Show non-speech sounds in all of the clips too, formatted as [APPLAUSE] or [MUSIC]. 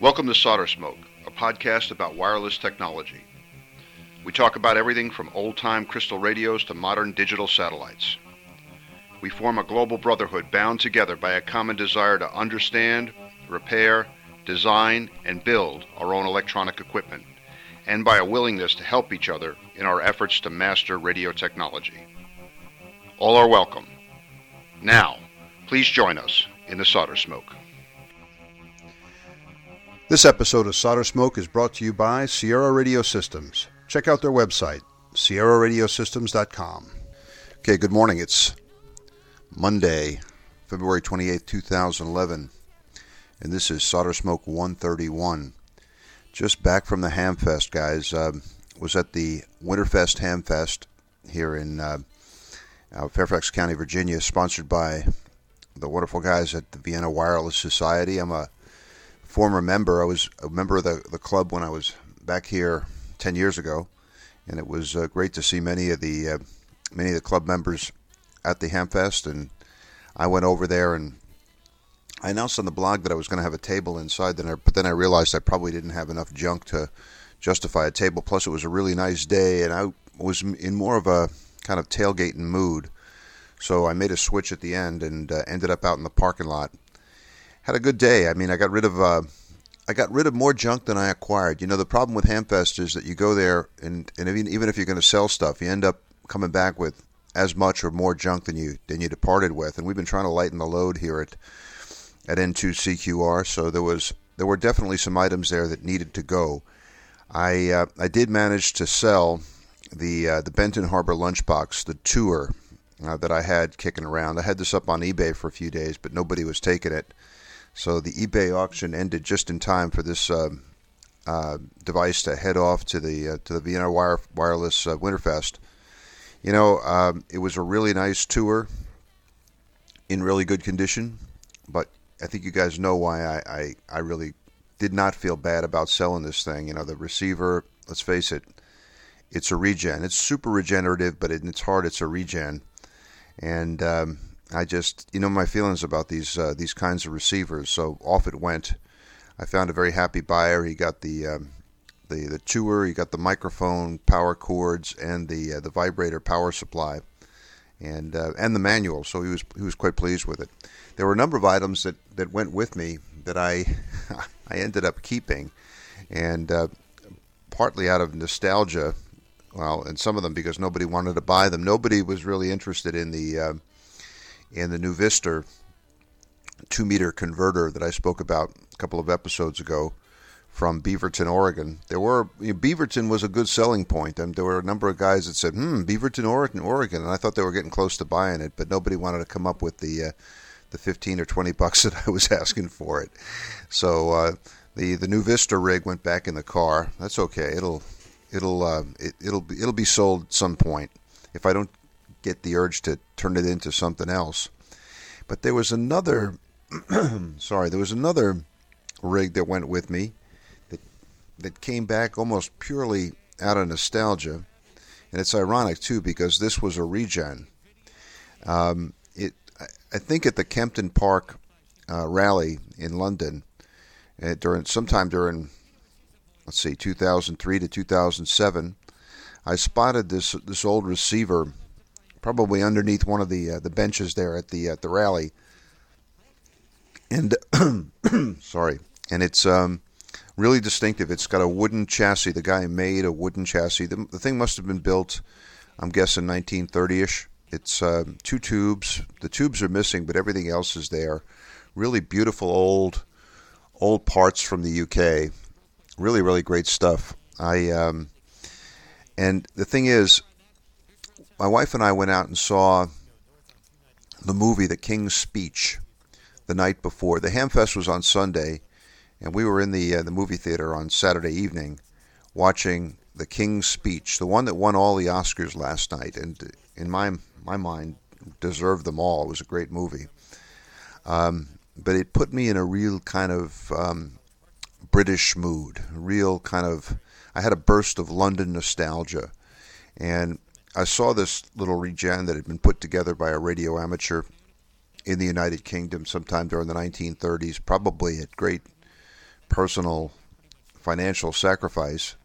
Welcome to Solder Smoke, a podcast about wireless technology. We talk about everything from old time crystal radios to modern digital satellites. We form a global brotherhood bound together by a common desire to understand, repair, design, and build our own electronic equipment, and by a willingness to help each other in our efforts to master radio technology. All are welcome. Now, please join us in the solder smoke. This episode of Solder Smoke is brought to you by Sierra Radio Systems. Check out their website, sierraradiosystems.com. Okay, good morning. It's Monday, February 28, 2011, and this is Solder Smoke 131. Just back from the Hamfest, guys. Uh, was at the Winterfest Hamfest here in uh, uh, Fairfax County, Virginia, sponsored by the wonderful guys at the Vienna Wireless Society. I'm a former member. I was a member of the, the club when I was back here 10 years ago, and it was uh, great to see many of the uh, many of the club members at the Hamfest. And I went over there and I announced on the blog that I was going to have a table inside. Then, but then I realized I probably didn't have enough junk to justify a table. Plus, it was a really nice day, and I was in more of a kind of tailgating mood. So I made a switch at the end and uh, ended up out in the parking lot had a good day. I mean, I got rid of uh, I got rid of more junk than I acquired. You know, the problem with Hamfest is that you go there and and even even if you're going to sell stuff, you end up coming back with as much or more junk than you than you departed with. And we've been trying to lighten the load here at at N2CQR, so there was there were definitely some items there that needed to go. I uh, I did manage to sell the uh, the Benton Harbor lunchbox, the Twoer uh, that I had kicking around. I had this up on eBay for a few days, but nobody was taking it. So the eBay auction ended just in time for this uh, uh, device to head off to the uh, to the Vienna Wire, Wireless uh, Winterfest. You know, um, it was a really nice Twoer, in really good condition. But I think you guys know why I, I, I really did not feel bad about selling this thing. You know, the receiver. Let's face it, it's a regen. It's super regenerative, but in its heart, it's a regen. And um, I just, you know, my feelings about these uh, these kinds of receivers. So off it went. I found a very happy buyer. He got the um, the the Twoer, he got the microphone, power cords, and the uh, the vibrator power supply, and uh, and the manual. So he was he was quite pleased with it. There were a number of items that, that went with me that I [LAUGHS] I ended up keeping, and uh, partly out of nostalgia. Well, and some of them because nobody wanted to buy them. Nobody was really interested in the uh, and the new NuVistor two meter converter that I spoke about a couple of episodes ago from Beaverton, Oregon. There were you know, Beaverton was a good selling point, and there were a number of guys that said, "Hmm, Beaverton, Oregon, Oregon," and I thought they were getting close to buying it, but nobody wanted to come up with the uh, the fifteen or twenty bucks [LAUGHS] that I was asking for it. So uh, the the NuVistor rig went back in the car. That's okay. It'll it'll uh, it, it'll be it'll be sold some point. If I don't get the urge to turn it into something else. But there was another, [CLEARS THROAT] sorry, there was another rig that went with me that that came back almost purely out of nostalgia, and it's ironic too because this was a regen. Um, it, I think, at the Kempton Park uh, rally in London uh, during sometime during let's see 2003 to 2007 I spotted this this old receiver probably underneath one of the uh, the benches there at the at the rally. And [CLEARS THROAT] sorry, and it's um, really distinctive. It's got a wooden chassis. The guy made a wooden chassis. The, the thing must have been built, I'm guessing 1930ish. It's uh, two tubes. The tubes are missing, but everything else is there. Really beautiful old old parts from the UK. Really, really great stuff. I um, and the thing is, my wife and I went out and saw the movie The King's Speech the night before. The Hamfest was on Sunday, and we were in the uh, the movie theater on Saturday evening watching The King's Speech, the one that won all the Oscars last night, and in my my mind deserved them all. It was a great movie, um, but it put me in a real kind of um, British mood, a real kind of. I had a burst of London nostalgia, and I saw this little regen that had been put together by a radio amateur in the United Kingdom sometime during the 1930s, probably at great personal financial sacrifice,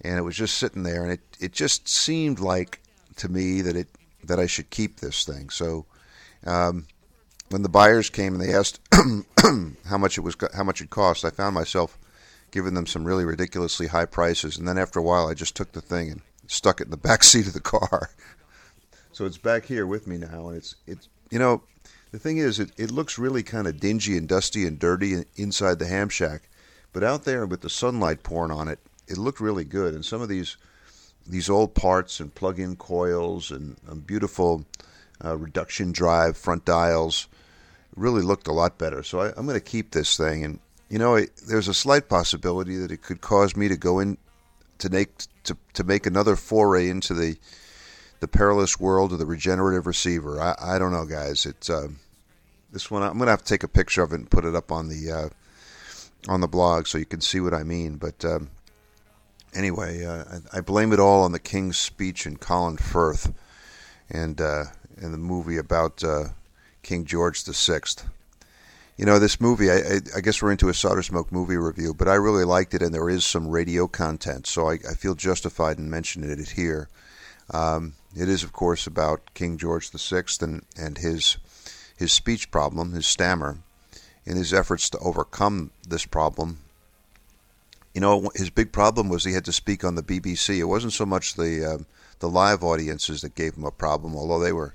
and it was just sitting there, and it it just seemed like to me that it that I should keep this thing. So. Um, when the buyers came and they asked [CLEARS THROAT] how much it was, how much it cost, I found myself giving them some really ridiculously high prices. And then after a while, I just took the thing and stuck it in the [LAUGHS] back seat of the car. so it's back here with me now, and it's it's you know the thing is it, it looks really kind of dingy and dusty and dirty inside the ham shack, but out there with the sunlight pouring on it, it looked really good. And some of these these old parts and plug-in coils and, and beautiful uh, reduction drive front dials really looked a lot better. So I, am going to keep this thing, and you know, it, there's a slight possibility that it could cause me to go in to make to, to make another foray into the the perilous world of the regenerative receiver. I, I don't know, guys. It's uh, this one. I'm going to have to take a picture of it and put it up on the uh, on the blog so you can see what I mean. But um, anyway, uh, I, I, blame it all on the King's speech and Colin Firth and uh, in the movie about uh, King George VI. You know, this movie, I, I, guess we're into a Solder Smoke movie review, but I really liked it, and there is some radio content, so I, I feel justified in mentioning it here. Um, it is, of course, about King George VI and, and his, his speech problem, his stammer, in his efforts to overcome this problem. You know, his big problem was he had to speak on the BBC. It wasn't so much the uh, the live audiences that gave him a problem, although they were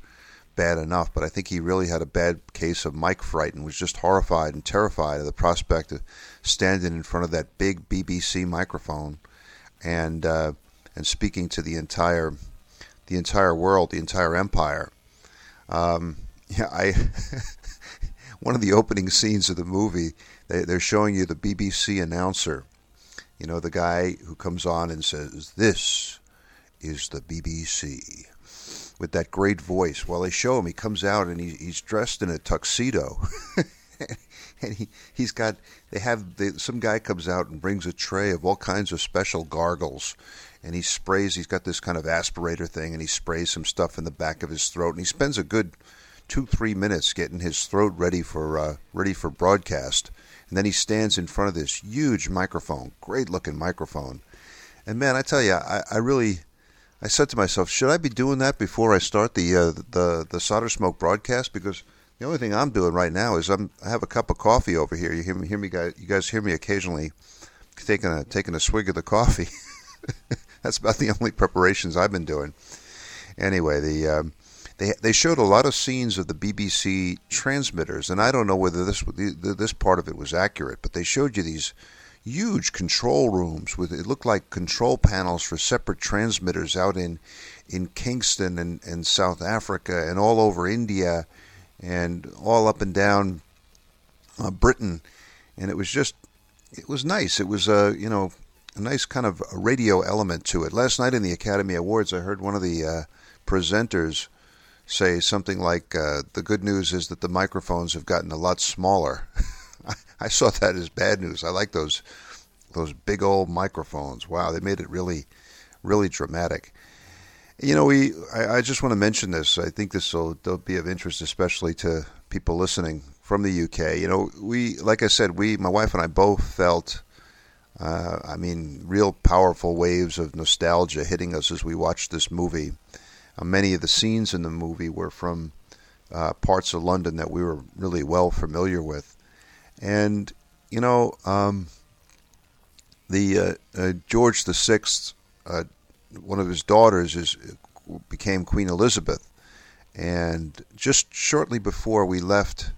bad enough, but I think he really had a bad case of mic fright and was just horrified and terrified of the prospect of standing in front of that big BBC microphone and uh, and speaking to the entire the entire world, the entire empire. Um, [LAUGHS] yeah, I [LAUGHS] one of the opening scenes of the movie, they, they're showing you the BBC announcer. You know, the guy who comes on and says, "This is the BBC." With that great voice. While they show him, he comes out and he, he's dressed in a tuxedo. [LAUGHS] and he, he's got, they have, they, some guy comes out and brings a tray of all kinds of special gargles. And he sprays, he's got this kind of aspirator thing, and he sprays some stuff in the back of his throat. And he spends a good two, three minutes getting his throat ready for, uh, ready for broadcast. And then he stands in front of this huge microphone, great looking microphone. And man, I tell you, I, I really, I said to myself, should I be doing that before I start the uh, the the solder smoke broadcast? Because the only thing I'm doing right now is I'm I have a cup of coffee over here. You hear me, hear me guys, you guys hear me occasionally taking a taking a swig of the coffee. [LAUGHS] That's about the only preparations I've been doing. Anyway, the um, they they showed a lot of scenes of the BBC transmitters, and I don't know whether this this part of it was accurate, but they showed you these huge control rooms with it looked like control panels for separate transmitters out in in Kingston and, and South Africa and all over India and all up and down uh, Britain. And it was just it was nice. It was a uh, you know a nice kind of radio element to it. Last night in the Academy Awards I heard one of the uh, presenters say something like uh, the good news is that the microphones have gotten a lot smaller [LAUGHS] I saw [LAUGHS] that as bad news. I like those those big old microphones. Wow, they made it really, really dramatic. You know, we I, I just want to mention this. I think this will be of interest, especially to people listening from the UK. You know, we like I said, we my wife and I both felt. Uh, I mean, real powerful waves of nostalgia hitting us as we watched this movie. Uh, many of the scenes in the movie were from uh, parts of London that we were really well familiar with. And you know, um, the uh, uh, George the Sixth, uh, one of his daughters, is became Queen Elizabeth, and just shortly before we left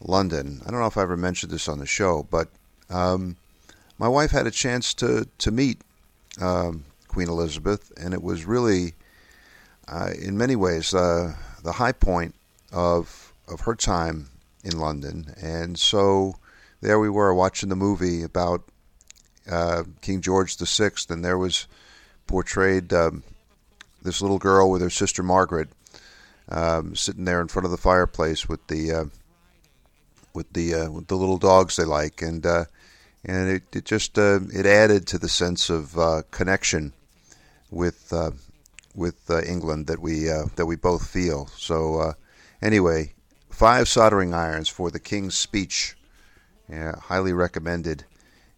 London, I don't know if I ever mentioned this on the show, but um, my wife had a chance to to meet um, Queen Elizabeth, and it was really, uh, in many ways, uh, the high point of of her time in London, and so there we were watching the movie about uh, King George Sixth, and there was portrayed um, this little girl with her sister Margaret um, sitting there in front of the fireplace with the uh, with the uh, with the little dogs they like, and uh, and it, it just uh, it added to the sense of uh, connection with with England that we that we both feel. So anyway, five soldering irons for the King's speech. Yeah, highly recommended.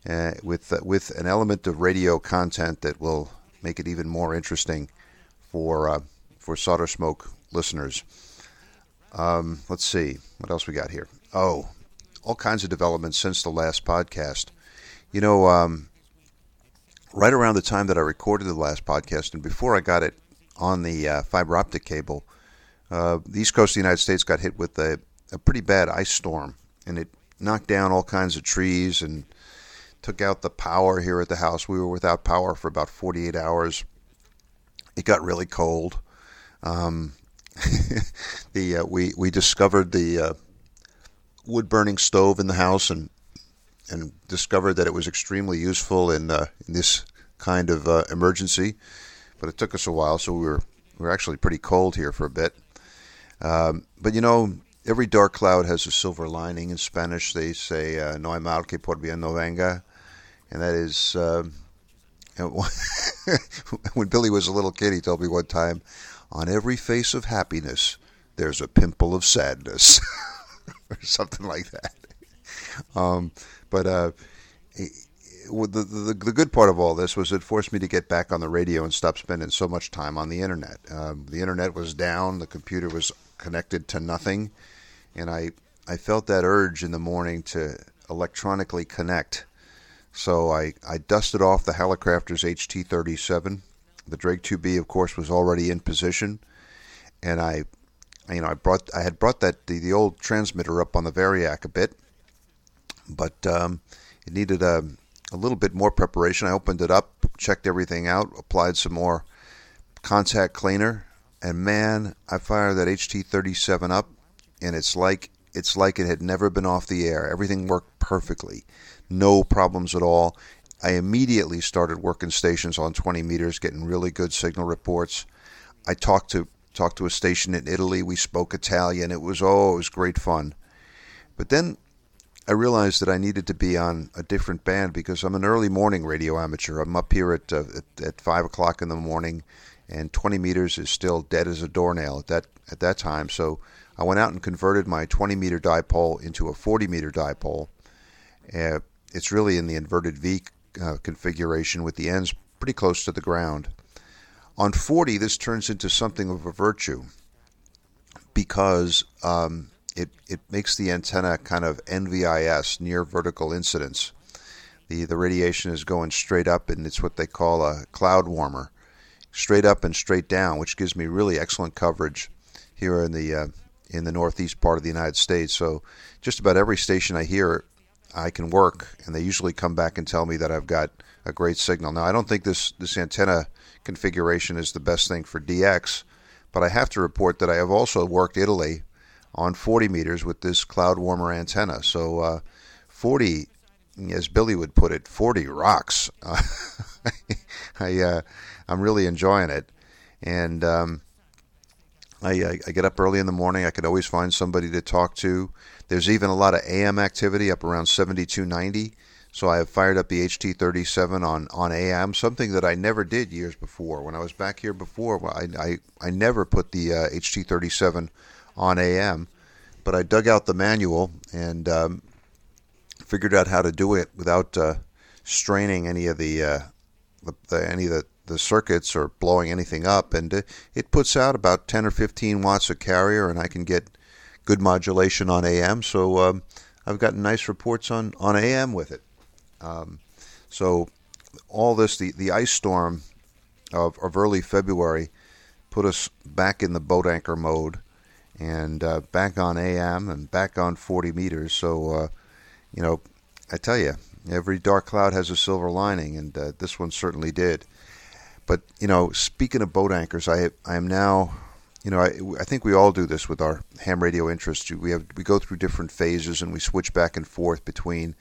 uh, with uh, with an element of radio content that will make it even more interesting for uh, for solder smoke listeners. Um, let's see what else we got here. Oh, all kinds of developments since the last podcast. You know, um, right around the time that I recorded the last podcast, and before I got it on the uh, fiber optic cable, uh, the east coast of the United States got hit with a, a pretty bad ice storm, and it knocked down all kinds of trees and took out the power here at the house. We were without power for about 48 hours. It got really cold. Um, [LAUGHS] the uh, we we discovered the uh, wood burning stove in the house and and discovered that it was extremely useful in uh, in this kind of uh, emergency. But it took us a while, so we were we were actually pretty cold here for a bit. Um, but you know, every dark cloud has a silver lining. In Spanish, they say uh, "No hay mal que por bien no venga," and that is. [LAUGHS] Uh, [LAUGHS] when Billy was a little kid, he told me one time, "On every face of happiness, there's a pimple of sadness," [LAUGHS] or something like that. Um, but uh, the, the, the good part of all this was it forced me to get back on the radio and stop spending so much time on the internet. Um, the internet was down, the computer was connected to nothing, and I I felt that urge in the morning to electronically connect. So I, I dusted off the Hallicrafters HT37. The Drake 2B, of course, was already in position, and I, you know, I brought I had brought that the, the old transmitter up on the Variac a bit, but um, it needed a, a little bit more preparation. I opened it up, checked everything out, applied some more contact cleaner, and man, I fired that HT37 up, and it's like it's like it had never been off the air. Everything worked perfectly, no problems at all. I immediately started working stations on 20 meters, getting really good signal reports. I talked to talked to a station in Italy. We spoke Italian. It was oh, it was great fun. But then I realized that I needed to be on a different band because I'm an early morning radio amateur. I'm up here at, uh, at, at five o'clock in the morning, and 20 meters is still dead as a doornail at that at that time. So I went out and converted my 20 meter dipole into a 40 meter dipole. Uh, it's really in the inverted V uh, configuration with the ends pretty close to the ground. On 40, this turns into something of a virtue because um, it, it makes the antenna kind of NVIS, near vertical incidence. The, the radiation is going straight up, and it's what they call a cloud warmer, straight up and straight down, which gives me really excellent coverage here in the uh, in the northeast part of the United States. So just about every station I hear, I can work, and they usually come back and tell me that I've got a great signal. Now I don't think this this antenna configuration is the best thing for DX, but I have to report that I have also worked Italy on 40 meters with this cloud warmer antenna. So uh, 40, as Billy would put it, 40 rocks. Uh, [LAUGHS] I uh, I'm really enjoying it, and um, I, I get up early in the morning. I could always find somebody to talk to. There's even a lot of AM activity up around 7290. So I have fired up the HT37 on, on AM, something that I never did years before. When I was back here before, I, I, I never put the uh, HT37 on AM, but I dug out the manual and um, figured out how to do it without uh, straining any of the, uh, the, the, any of the, the circuits or blowing anything up, and uh, it puts out about 10 or 15 watts of carrier, and I can get good modulation on AM. So um, I've gotten nice reports on, on AM with it. Um, so all this, the, the ice storm of, of early February, put us back in the boat anchor mode and uh, back on AM and back on 40 meters. So, uh, you know, I tell you, every dark cloud has a silver lining, and uh, this one certainly did. But you know, speaking of boat anchors, I I am now, you know, I, I think we all do this with our ham radio interests. We have we go through different phases and we switch back and forth between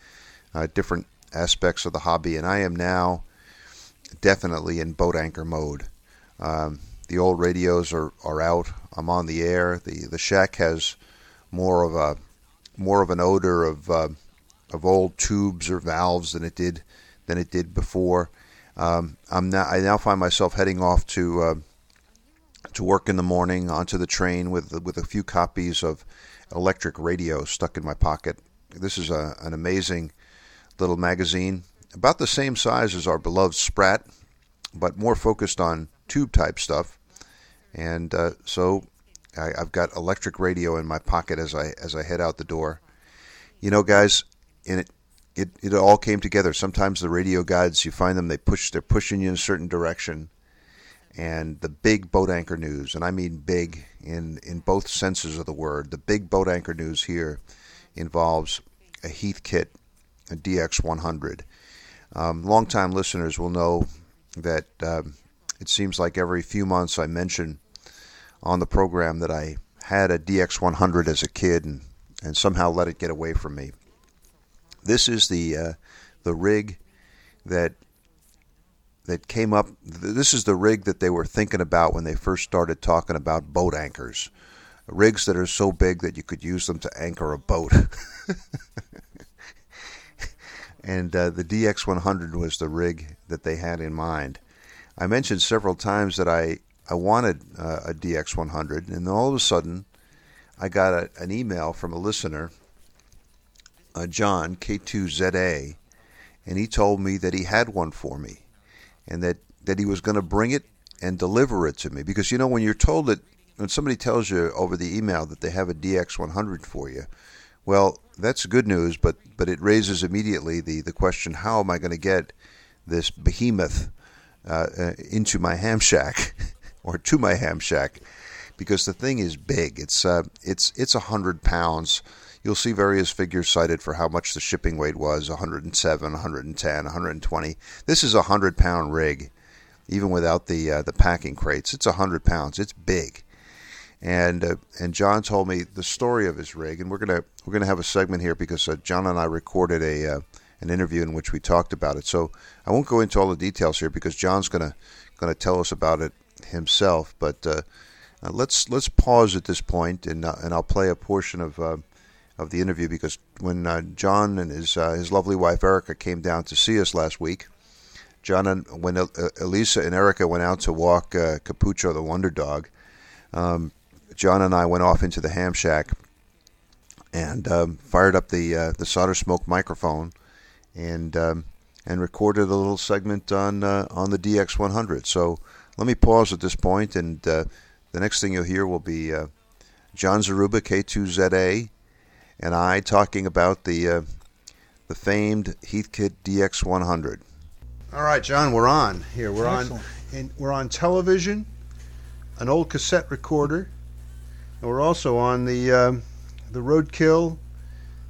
uh, different aspects of the hobby, and I am now definitely in boat anchor mode. Um, the old radios are, are out. I'm on the air. The the shack has more of a more of an odor of uh, of old tubes or valves than it did than it did before. Um, I'm now I now find myself heading off to uh, to work in the morning onto the train with with a few copies of Electric Radio stuck in my pocket. This is a, an amazing little magazine about the same size as our beloved Sprat, but more focused on tube type stuff. And uh, so I, have got electric radio in my pocket as I as I head out the door. You know, guys, and it, it it all came together. Sometimes the radio guides, you find them, they push, they're pushing you in a certain direction. And the big boat anchor news, and I mean big in in both senses of the word. The big boat anchor news here involves a Heath kit, a DX100. Um, longtime listeners will know that um, it seems like every few months I mention on the program that I had a DX100 as a kid and, and somehow let it get away from me. This is the uh, the rig that that came up. This is the rig that they were thinking about when they first started talking about boat anchors, rigs that are so big that you could use them to anchor a boat. [LAUGHS] and uh, the DX100 was the rig that they had in mind. I mentioned several times that I I wanted uh, a DX100, and then all of a sudden, I got a, an email from a listener, uh, John K2ZA, and he told me that he had one for me, and that that he was going to bring it and deliver it to me. Because you know, when you're told that when somebody tells you over the email that they have a DX100 for you, well, that's good news, but but it raises immediately the the question: How am I going to get this behemoth uh, uh, into my ham shack? [LAUGHS] or to my ham shack because the thing is big. It's uh, it's it's a hundred pounds. You'll see various figures cited for how much the shipping weight was: 107, 110, 120. This is a hundred pound rig, even without the uh, the packing crates. It's a hundred pounds. It's big. And uh, and John told me the story of his rig, and we're gonna we're gonna have a segment here because uh, John and I recorded a uh, an interview in which we talked about it. So I won't go into all the details here because John's gonna gonna tell us about it himself. But uh, uh, let's let's pause at this point, and uh, and I'll play a portion of uh, of the interview because when uh, John and his uh, his lovely wife Erica came down to see us last week, John and when Elisa and Erica went out to walk Capucho the Wonder Dog, um, John and I went off into the ham shack and um, fired up the the solder smoke microphone and um, and recorded a little segment on on the DX100. So let me pause at this point, and uh, the next thing you'll hear will be uh, John Zaruba, K2ZA, and I talking about the uh, the famed Heathkit DX100. All right, John, we're on here. We're Excellent. on, and we're on television, an old cassette recorder, and we're also on the um, the Roadkill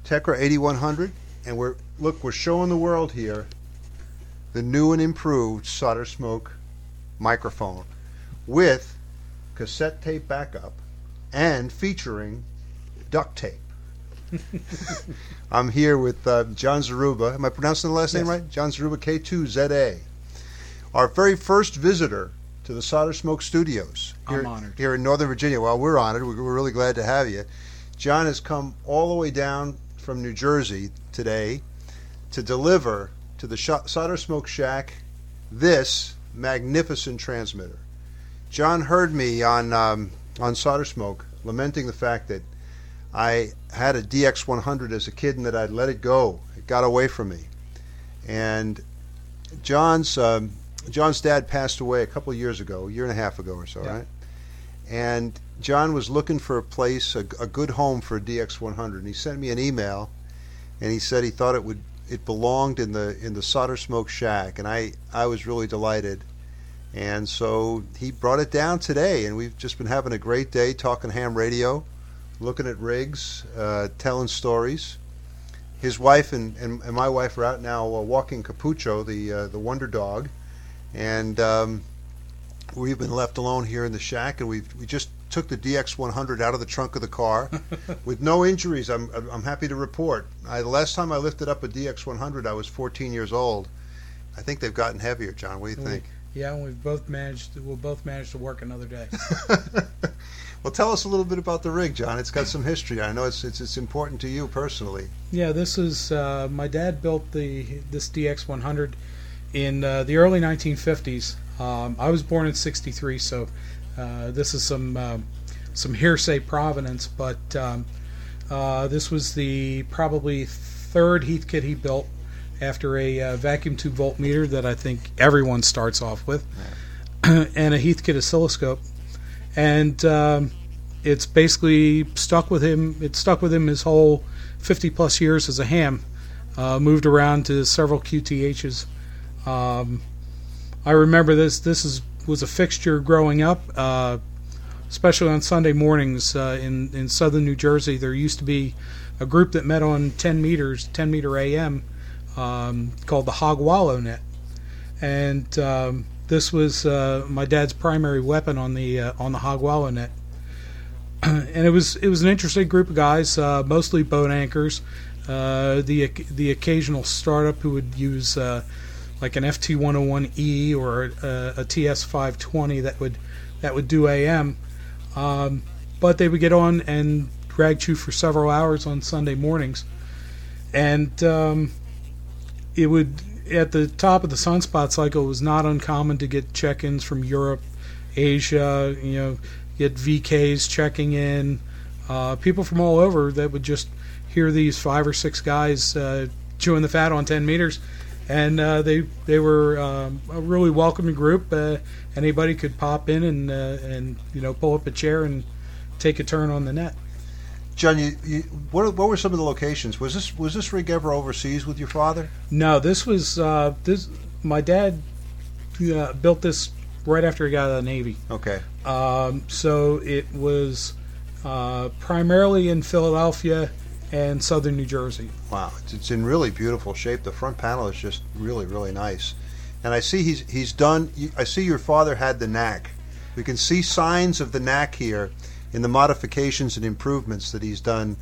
Tekra 8100, and we're look, we're showing the world here the new and improved solder smoke microphone with cassette tape backup and featuring duct tape. [LAUGHS] I'm here with uh, John Zaruba. Am I pronouncing the last yes. name right? John Zaruba, K2ZA. Our very first visitor to the Solder Smoke Studios here, here in Northern Virginia. Well, we're honored. We're really glad to have you. John has come all the way down from New Jersey today to deliver to the Solder Smoke Shack this magnificent transmitter. John heard me on um, on Solder Smoke lamenting the fact that I had a DX100 as a kid and that I'd let it go. It got away from me. And John's um, John's dad passed away a couple of years ago, a year and a half ago or so, yeah. right? And John was looking for a place, a, a good home for a DX100, and he sent me an email, and he said he thought it would it belonged in the in the solder smoke shack, and I I was really delighted. And so he brought it down today, and we've just been having a great day talking ham radio, looking at rigs, uh, telling stories. His wife and, and, and, my wife are out now uh, walking Capucho, the uh, the wonder dog, and um, we've been left alone here in the shack, and we we just took the DX100 out of the trunk of the car [LAUGHS] with no injuries. I'm I'm happy to report. I, the last time I lifted up a DX100, I was 14 years old. I think they've gotten heavier, John. What do you think? Yeah, we've both managed. We'll both manage to work another day. [LAUGHS] [LAUGHS] well, tell us a little bit about the rig, John. It's got some history. I know it's it's, it's important to you personally. Yeah, this is uh, my dad built the this DX100 in uh, the early 1950s. Um, I was born in '63, so uh, this is some uh, some hearsay provenance, but um, uh, this was the probably third Heath kit he built. after a uh, vacuum tube voltmeter that I think everyone starts off with, [CLEARS THROAT] and a Heath kit oscilloscope, and um, it's basically stuck with him. It stuck with him his whole 50 plus years as a ham. Uh, moved around to several QTHs. Um, I remember this. This is was a fixture growing up, uh, especially on Sunday mornings uh, in in southern New Jersey. There used to be a group that met on 10 meters, 10 meter AM, um, called the Hog Wallow Net, and um, this was uh, my dad's primary weapon on the uh, on the Hog Wallow Net. [CLEARS THROAT] and it was it was an interesting group of guys, uh, mostly boat anchors. Uh, the the occasional startup who would use uh, like an FT101E or a, a TS520 that would that would do AM, um, but they would get on and drag you for several hours on Sunday mornings, and um, it would at the top of the sunspot cycle. It was not uncommon to get check-ins from Europe, Asia. You know, get VKs checking in, uh, people from all over that would just hear these five or six guys uh, chewing the fat on 10 meters and uh, they they were um, a really welcoming group. Uh, anybody could pop in and uh, and you know pull up a chair and take a turn on the net. John, you, you, what what were some of the locations? Was this was this rig ever overseas with your father? No, this was uh, this. My dad uh, built this right after he got out of the Navy. Okay. Um, so it was uh, primarily in Philadelphia and southern New Jersey. Wow, it's, it's in really beautiful shape. The front panel is just really, really nice. And I see he's he's done. I see your father had the knack. We can see signs of the knack here in the modifications and improvements that he's done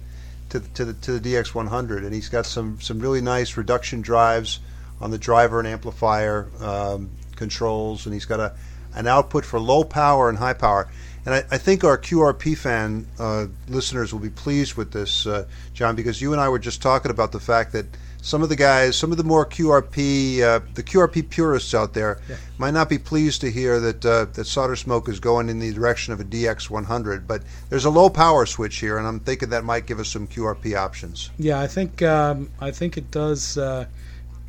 to to the, to the DX100, and he's got some some really nice reduction drives on the driver and amplifier um, controls, and he's got a an output for low power and high power. And I, I think our QRP fan uh, listeners will be pleased with this, uh, John, because you and I were just talking about the fact that some of the guys, some of the more QRP, uh, the QRP purists out there, yeah. might not be pleased to hear that uh, that solder smoke is going in the direction of a DX100. But there's a low power switch here, and I'm thinking that might give us some QRP options. Yeah, I think um, I think it does uh,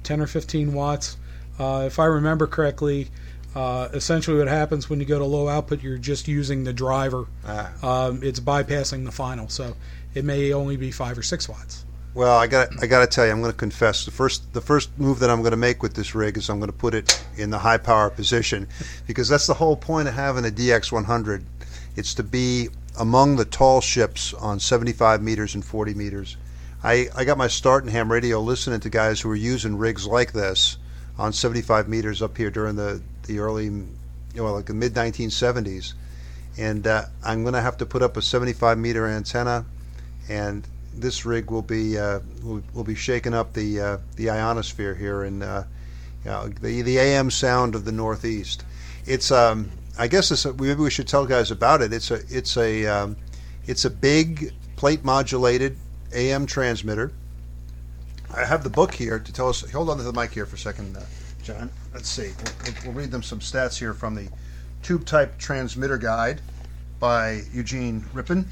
10 or 15 watts. Uh, if I remember correctly, uh, essentially, what happens when you go to low output, you're just using the driver. Ah. Um, it's bypassing the final, so it may only be five or six watts. Well, I got I got to tell you, I'm going to confess the first the first move that I'm going to make with this rig is I'm going to put it in the high power position because that's the whole point of having a DX100. It's to be among the tall ships on 75 meters and 40 meters. I, I got my start in ham radio listening to guys who were using rigs like this on 75 meters up here during the the early, you know, like the mid 1970s, and uh, I'm going to have to put up a 75 meter antenna, and this rig will be uh, will, will, be shaking up the uh, the ionosphere here in uh, you know, the the AM sound of the Northeast. It's um, I guess it's a, maybe we should tell guys about it. It's a it's a um, it's a big plate modulated AM transmitter. I have the book here to tell us. Hold on to the mic here for a second. Uh, John. Let's see. We'll, we'll, read them some stats here from the Tube Type Transmitter Guide by Eugene Rippin.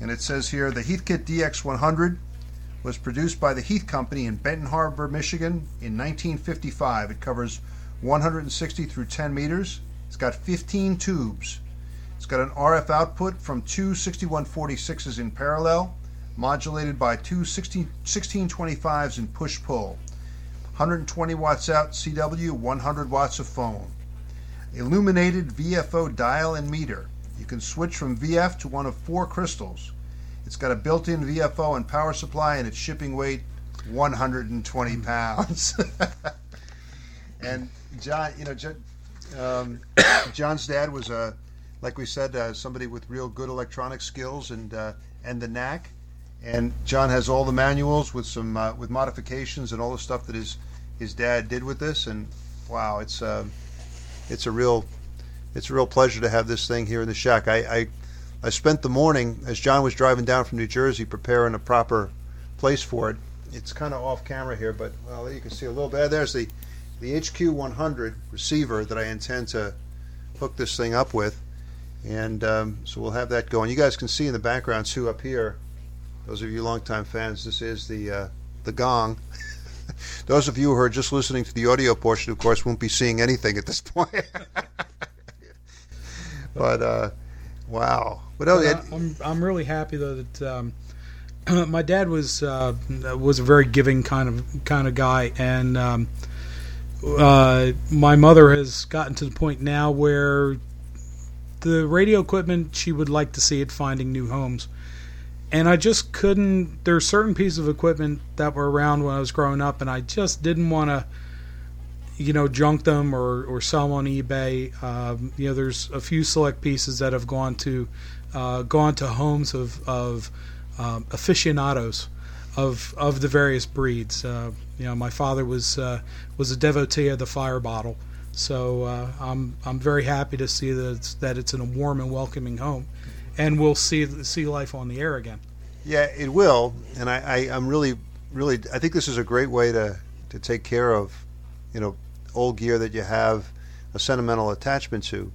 And it says here the Heathkit DX100 was produced by the Heath Company in Benton Harbor, Michigan in 1955. It covers 160 through 10 meters. It's got 15 tubes. It's got an RF output from two 6146s in parallel, modulated by two 16, 1625s in push pull. 120 watts out CW, 100 watts of phone. Illuminated VFO dial and meter. You can switch from VF to one of four crystals. It's got a built-in VFO and power supply, and its shipping weight 120 pounds. [LAUGHS] and John, you know, John, um, [COUGHS] John's dad was a, like we said, uh, somebody with real good electronic skills and uh, and the knack. And John has all the manuals with some uh, with modifications and all the stuff that his his dad did with this. And wow, it's uh, it's a real it's a real pleasure to have this thing here in the shack. I, I I spent the morning as John was driving down from New Jersey preparing a proper place for it. It's kind of off camera here, but well, you can see a little bit. There's the the HQ 100 receiver that I intend to hook this thing up with, and um, so we'll have that going. You guys can see in the background too up here those of you longtime fans, this is the uh, the gong. [LAUGHS] those of you who are just listening to the audio portion, of course, won't be seeing anything at this point. [LAUGHS] but uh, wow, but, it, I'm I'm really happy though that um, [CLEARS THROAT] my dad was uh, was a very giving kind of kind of guy, and um, uh, my mother has gotten to the point now where the radio equipment she would like to see it finding new homes. And I just couldn't. There are certain pieces of equipment that were around when I was growing up, and I just didn't want to, you know, junk them or or sell them on eBay. Um, you know, there's a few select pieces that have gone to uh, gone to homes of of um, aficionados of of the various breeds. Uh, you know, my father was uh, was a devotee of the fire bottle, so uh, I'm I'm very happy to see that it's, that it's in a warm and welcoming home and we'll see see life on the air again. Yeah, it will, and I, I am really really I think this is a great way to to take care of you know old gear that you have a sentimental attachment to,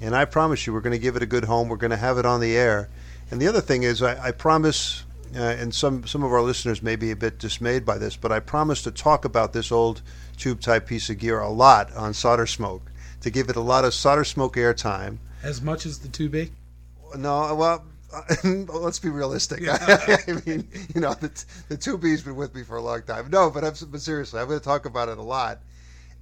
and I promise you we're going to give it a good home. We're going to have it on the air, and the other thing is I, I promise. Uh, and some, some of our listeners may be a bit dismayed by this, but I promise to talk about this old tube type piece of gear a lot on Solder Smoke, to give it a lot of Solder Smoke airtime. As much as the 2B? No, well, [LAUGHS] let's be realistic. Yeah. [LAUGHS] I mean, you know, the, the two B's been with me for a long time. No, but, I'm, but seriously, I'm going to talk about it a lot.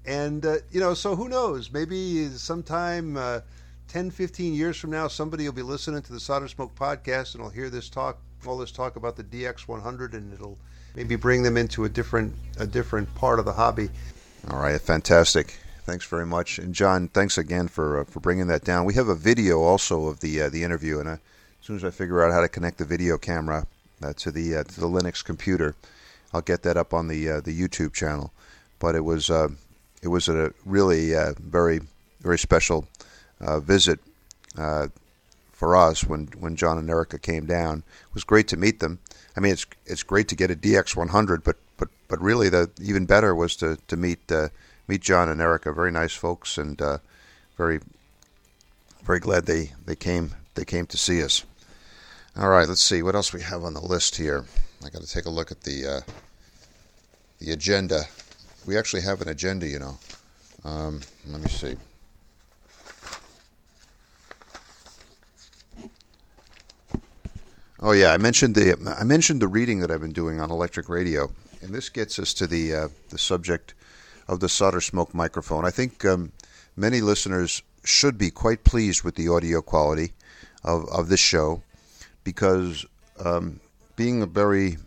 And, uh, you know, so who knows? Maybe sometime uh, 10, 15 years from now, somebody will be listening to the Solder Smoke podcast and will hear this talk, all this talk about the DX100, and it'll maybe bring them into a different, a different part of the hobby. All right, fantastic. Thanks very much, and John, thanks again for uh, for bringing that down. We have a video also of the uh, the interview, and uh, as soon as I figure out how to connect the video camera uh, to the uh, to the Linux computer, I'll get that up on the uh, the YouTube channel. But it was it was a really very very special visit for us when when John and Erica came down. It was great to meet them. I mean, it's it's great to get a DX100, but but but really the even better was to to meet meet John and Erica, very nice folks, and uh, very very glad they, they came they came to see us. All right, let's see what else we have on the list here. I got to take a look at the uh, the agenda. We actually have an agenda, you know. Um, let me see. Oh yeah, I mentioned the I mentioned the reading that I've been doing on electric radio, and this gets us to the uh, the subject of the solder smoke microphone. I think um, many listeners should be quite pleased with the audio quality of, of this show because um, being a very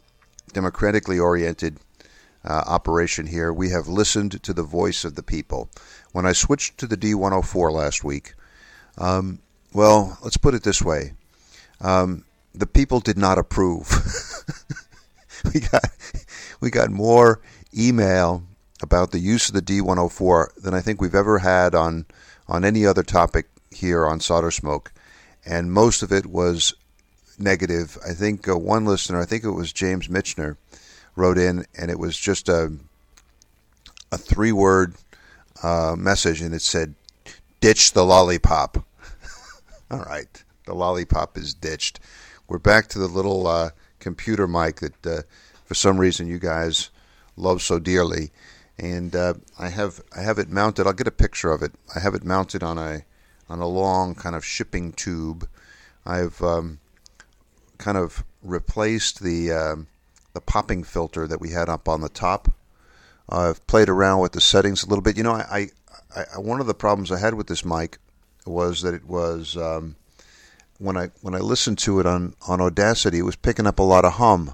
democratically oriented uh, operation here, we have listened to the voice of the people. When I switched to the D104 last week, um, well, let's put it this way um, the people did not approve. [LAUGHS] we got we got more email about the use of the D104 than I think we've ever had on on any other topic here on solder smoke, and most of it was negative. I think uh, one listener, I think it was James Mitchner, wrote in, and it was just a a three word uh, message, and it said, "Ditch the lollipop." [LAUGHS] All right, the lollipop is ditched. We're back to the little uh, computer mic that, uh, for some reason, you guys love so dearly and uh, I have I have it mounted. I'll get a picture of it. I have it mounted on a on a long kind of shipping tube. I've um, kind of replaced the um, the popping filter that we had up on the top. I've played around with the settings a little bit. You know, I, I, I one of the problems I had with this mic was that it was um, when I when I listened to it on on Audacity, it was picking up a lot of hum.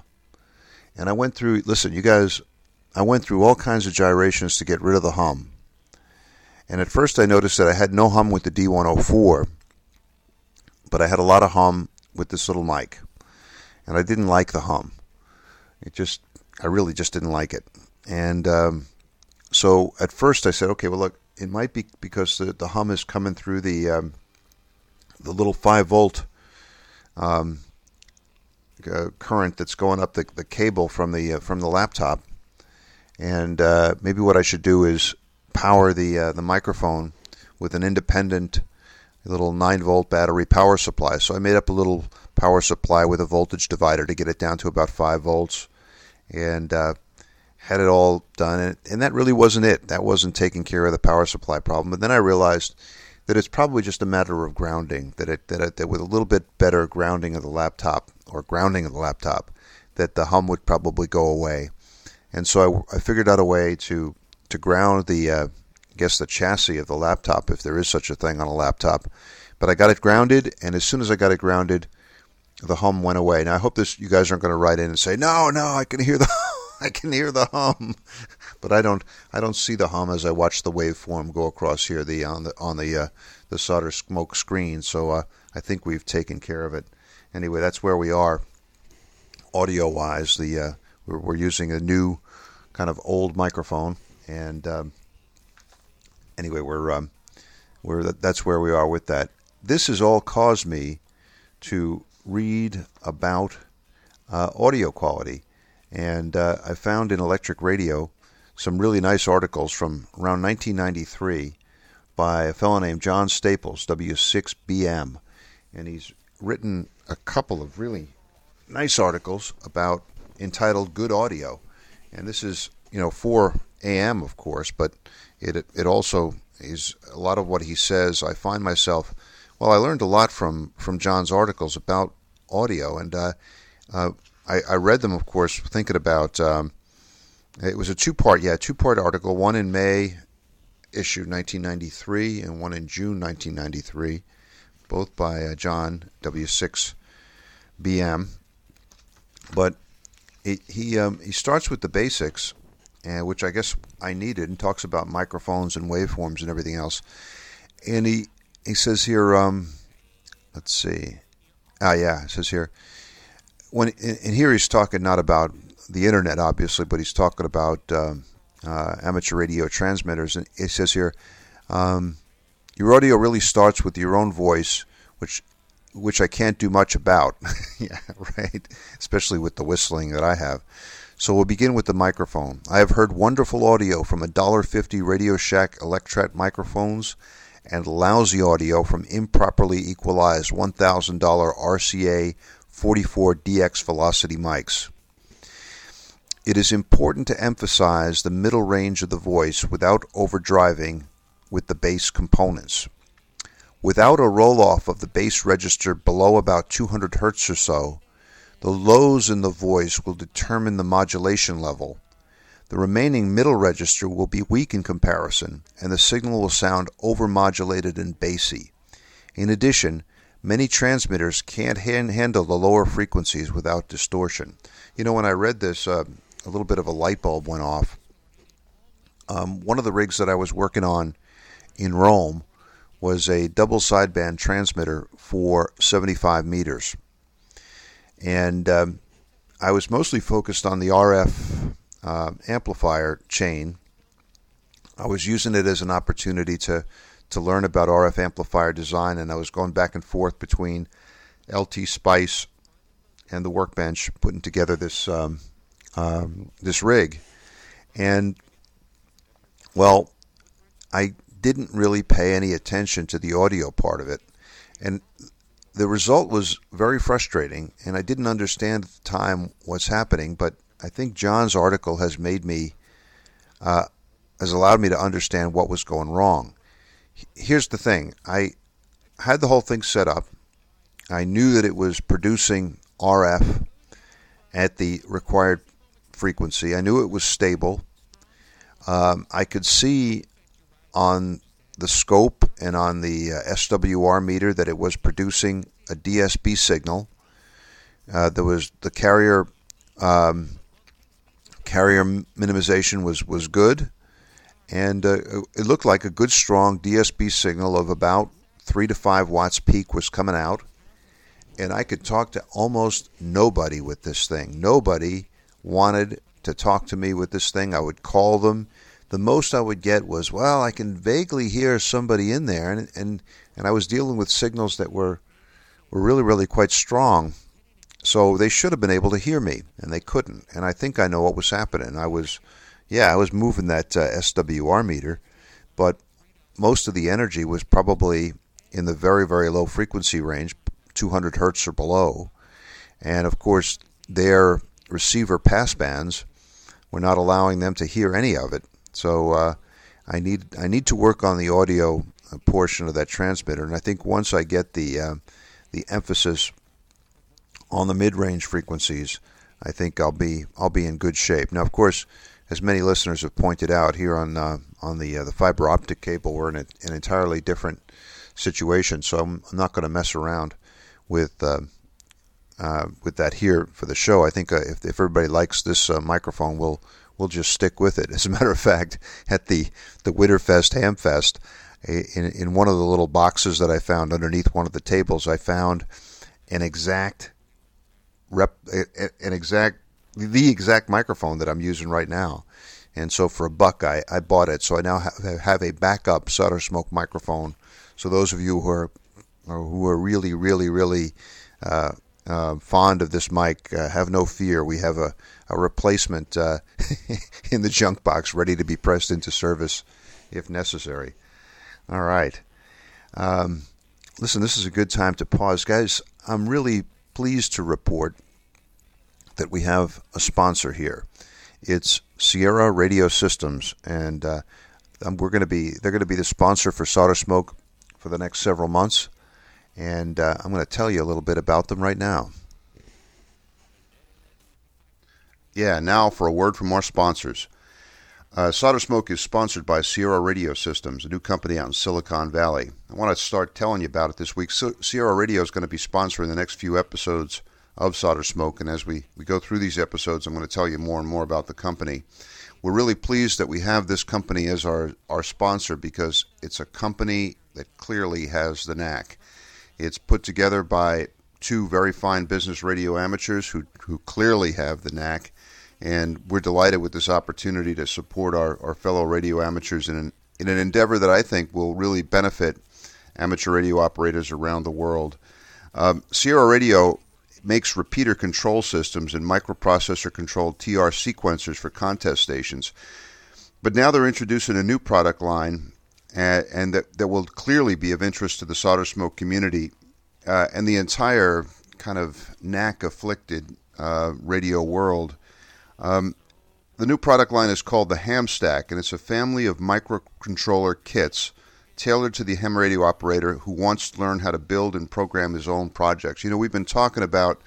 And I went through. Listen, you guys, I went through all kinds of gyrations to get rid of the hum. And at first I noticed that I had no hum with the D104, but I had a lot of hum with this little mic. And I didn't like the hum. It just, I really just didn't like it. And um, so at first I said, okay, well, look, it might be because the, the hum is coming through the, um, the little 5 volt um, uh, current that's going up the, the cable from the, uh, from the laptop and uh, maybe what I should do is power the uh, the microphone with an independent little 9 volt battery power supply. So I made up a little power supply with a voltage divider to get it down to about 5 volts, and uh, had it all done, and, and that really wasn't it. That wasn't taking care of the power supply problem. But then I realized that it's probably just a matter of grounding. That it that, it, that with a little bit better grounding of the laptop or grounding of the laptop, that the hum would probably go away. And so I, I figured out a way to to ground the uh, I guess the chassis of the laptop, if there is such a thing on a laptop. But I got it grounded, and as soon as I got it grounded, the hum went away. Now I hope this you guys aren't going to write in and say, "No, no, I can hear the [LAUGHS] I can hear the hum," but I don't. I don't see the hum as I watch the waveform go across here the on the on the uh, the solder smoke screen. So uh, I think we've taken care of it. Anyway, that's where we are audio wise. The uh, we're, we're, using a new kind of old microphone, and um, anyway, we're um, we're that's where we are with that. This has all caused me to read about uh, audio quality, and uh, I found in Electric Radio some really nice articles from around 1993 by a fellow named John Staples, W6BM, and he's written a couple of really nice articles about entitled "Good Audio," and this is you know for AM, of course, but it it also is a lot of what he says. I find myself well, I learned a lot from from John's articles about audio, and uh, uh, I, I, read them, of course, thinking about. Um, it was a two part, yeah, two part article. One in May, issue 1993, and one in June 1993, both by uh, John W6 BM. But it, he um, he starts with the basics, and which I guess I needed, and talks about microphones and waveforms and everything else. And he he says here, um, let's see, ah yeah, it says here when and here he's talking not about the internet obviously, but he's talking about um, uh, amateur radio transmitters, and it says here. Um, your audio really starts with your own voice, which which I can't do much about. [LAUGHS] yeah, right. Especially with the whistling that I have. So we'll begin with the microphone. I have heard wonderful audio from a $1.50 Radio Shack Electret microphones and lousy audio from improperly equalized $1,000 RCA 44BX Velocity mics. It is important to emphasize the middle range of the voice without overdriving with the bass components. Without a roll off of the bass register below about 200 Hz or so, the lows in the voice will determine the modulation level. The remaining middle register will be weak in comparison, and the signal will sound overmodulated and bassy. In addition, many transmitters can't handle the lower frequencies without distortion. You know, when I read this, uh, a little bit of a light bulb went off. Um, one of the rigs that I was working on in Rome was a double sideband transmitter for 75 meters. And um, I was mostly focused on the RF uh, amplifier chain. I was using it as an opportunity to, to learn about RF amplifier design, and I was going back and forth between LT Spice and the workbench, putting together this um, um, this rig. And well, I didn't really pay any attention to the audio part of it. And the result was very frustrating, and I didn't understand at the time what's happening, but I think John's article has made me, uh, has allowed me to understand what was going wrong. Here's the thing I had the whole thing set up. I knew that it was producing RF at the required frequency. I knew it was stable. Um, I could see on the scope and on the uh, SWR meter that it was producing a DSB signal. Uh, there was the carrier um, carrier minimization was was good, and uh, it looked like a good strong DSB signal of about three to five watts peak was coming out, and I could talk to almost nobody with this thing. Nobody wanted to talk to me with this thing. I would call them the most I would get was, well, I can vaguely hear somebody in there, and and and I was dealing with signals that were were really really quite strong. So they should have been able to hear me, and they couldn't. And I think I know what was happening. I was, yeah, I was moving that uh, SWR meter, but most of the energy was probably in the very very low frequency range, 200 hertz or below, and of course their receiver passbands we're not allowing them to hear any of it. So uh, I need I need to work on the audio uh, portion of that transmitter, and I think once I get the uh, the emphasis on the mid-range frequencies, I think I'll be I'll be in good shape. Now, of course, as many listeners have pointed out here on uh, on the uh, the fiber optic cable, we're in a, an entirely different situation. So I'm, I'm not going to mess around with uh, uh, with that here for the show. I think uh, if, if everybody likes this uh, microphone, we'll we'll just stick with it. [LAUGHS] As a matter of fact, at the the Winterfest Hamfest, in in one of the little boxes that I found underneath one of the tables, I found an exact rep an exact the exact microphone that I'm using right now. And so for a buck, I, I bought it. So I now have, have a backup solder smoke microphone. So those of you who are who are really, really, really uh, uh, fond of this mic, uh, have no fear. We have a, a replacement uh, [LAUGHS] in the junk box ready to be pressed into service if necessary. All right. Um, listen, this is a good time to pause. Guys, I'm really pleased to report that we have a sponsor here. It's Sierra Radio Systems, and uh, we're going to be they're going to be the sponsor for Solder Smoke for the next several months, and uh, I'm going to tell you a little bit about them right now. Yeah, now for a word from our sponsors. Uh, Solder Smoke is sponsored by Sierra Radio Systems, a new company out in Silicon Valley. I want to start telling you about it this week. So, Sierra Radio is going to be sponsoring the next few episodes of Solder Smoke. And as we, we go through these episodes, I'm going to tell you more and more about the company. We're really pleased that we have this company as our, our sponsor because it's a company that clearly has the knack. It's put together by two very fine business radio amateurs who, who clearly have the knack. And we're delighted with this opportunity to support our, our fellow radio amateurs in an, in an endeavor that I think will really benefit amateur radio operators around the world. Um, Sierra Radio makes repeater control systems and microprocessor controlled TR sequencers for contest stations. But now they're introducing a new product line and, and that, that will clearly be of interest to the solder smoke community uh, and the entire kind of knack afflicted uh, radio world. Um, the new product line is called the Hamstack, and it's a family of microcontroller kits tailored to the ham radio operator who wants to learn how to build and program his own projects. You know, we've been talking about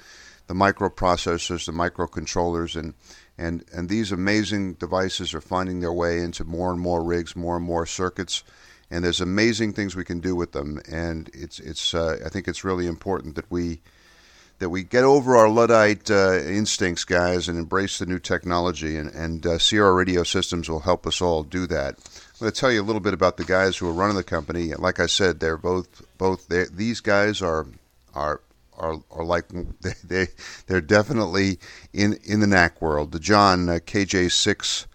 the microprocessors, the microcontrollers, and and and these amazing devices are finding their way into more and more rigs, more and more circuits, and there's amazing things we can do with them. And it's it's uh, I think it's really important that we that we get over our luddite uh, instincts, guys, and embrace the new technology. And, and uh, Sierra Radio Systems will help us all do that. I'm going to tell you a little bit about the guys who are running the company. Like I said, they're both both they're, these guys are are are, are like [LAUGHS] they, they they're definitely in in the knack world. The John uh, KJ6K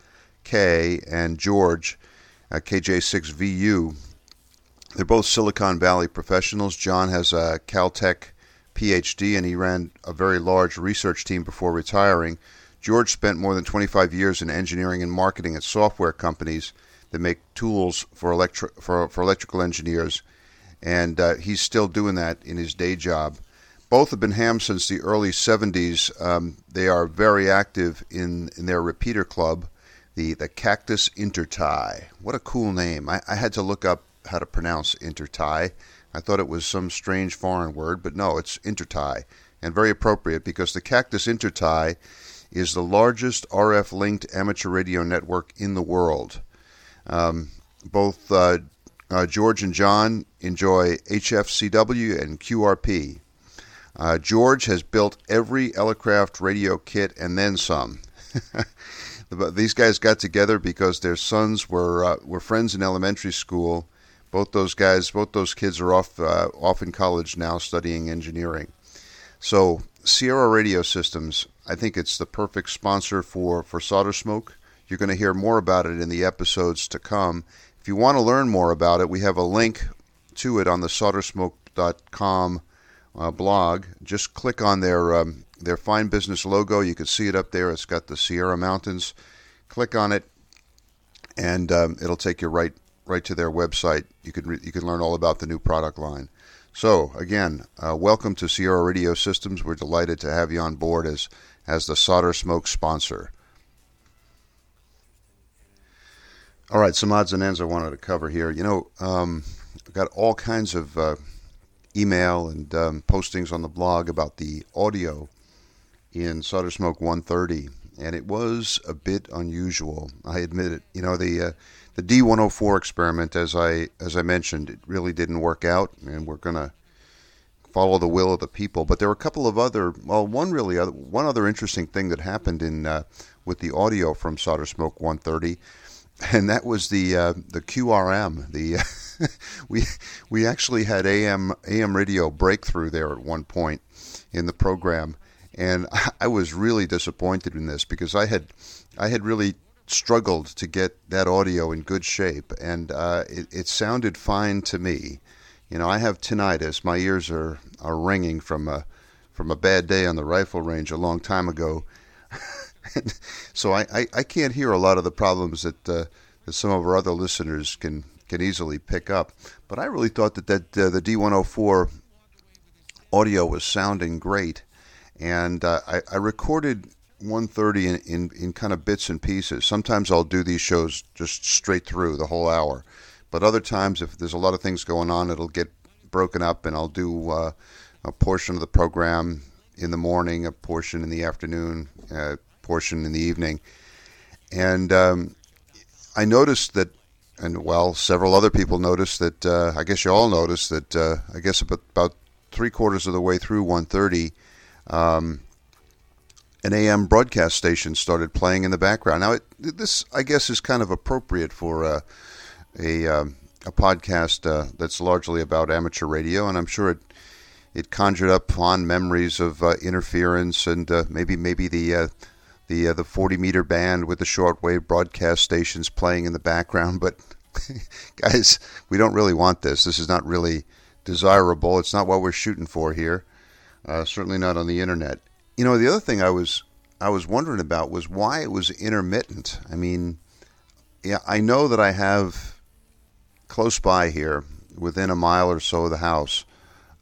and George uh, KJ6VU. They're both Silicon Valley professionals. John has a Caltech PhD and he ran a very large research team before retiring. George spent more than 25 years in engineering and marketing at software companies that make tools for electro for, for electrical engineers, and uh, he's still doing that in his day job. Both have been ham since the early 70s. Um, they are very active in, in their repeater club, the, the Cactus Intertie. What a cool name. I, I had to look up how to pronounce intertie. I thought it was some strange foreign word, but no, it's intertie, and very appropriate because the Cactus Intertie is the largest RF linked amateur radio network in the world. Um, both uh, uh, George and John enjoy HFCW and QRP. Uh, George has built every Elecraft radio kit and then some. [LAUGHS] These guys got together because their sons were uh, were friends in elementary school. Both those guys, both those kids are off uh, off in college now studying engineering. So Sierra Radio Systems, I think it's the perfect sponsor for for solder smoke. You're going to hear more about it in the episodes to come. If you want to learn more about it, we have a link to it on the soldersmoke.com uh, blog. Just click on their um, their fine business logo. You can see it up there. It's got the Sierra Mountains. Click on it, and um, it'll take you right right to their website. You can re- you can learn all about the new product line. So again, uh, welcome to Sierra Radio Systems. We're delighted to have you on board as as the solder smoke sponsor. All right, some odds and ends I wanted to cover here. You know, um, I've got all kinds of uh, email and um, postings on the blog about the audio in Solder Smoke 130, and it was a bit unusual. I admit it. You know, the uh, the D104 experiment, as I as I mentioned, it really didn't work out, and we're gonna follow the will of the people. But there were a couple of other, well, one really other, one other interesting thing that happened in uh, with the audio from Solder Smoke 130, and that was the uh, the QRM. The [LAUGHS] we we actually had AM AM radio breakthrough there at one point in the program, and [LAUGHS] I was really disappointed in this because I had I had really struggled to get that audio in good shape, and uh, it, it, sounded fine to me. You know, I have tinnitus; my ears are, are ringing from a from a bad day on the rifle range a long time ago. [LAUGHS] so I, I, I, can't hear a lot of the problems that, uh, that some of our other listeners can can easily pick up. But I really thought that that uh, the D104 audio was sounding great, and uh, I, I recorded 130 in, in, in kind of bits and pieces. Sometimes I'll do these shows just straight through the whole hour, but other times if there's a lot of things going on, it'll get broken up, and I'll do uh, a portion of the program in the morning, a portion in the afternoon, a portion in the evening, and um, I noticed that. And well, several other people noticed that. Uh, I guess you all noticed that. Uh, I guess about, about three quarters of the way through 130, um, an AM broadcast station started playing in the background. Now, it, this I guess is kind of appropriate for uh, a um, a podcast uh, that's largely about amateur radio, and I'm sure it it conjured up fond memories of uh, interference and uh, maybe maybe the uh, the uh, the 40 meter band with the shortwave broadcast stations playing in the background. [LAUGHS] But guys, we don't really want this. This is not really desirable. It's not what we're shooting for here. certainly not on the internet. You know, the other thing I was I was wondering about was why it was intermittent. I mean, yeah, I know that I have close by here, within a mile or so of the house,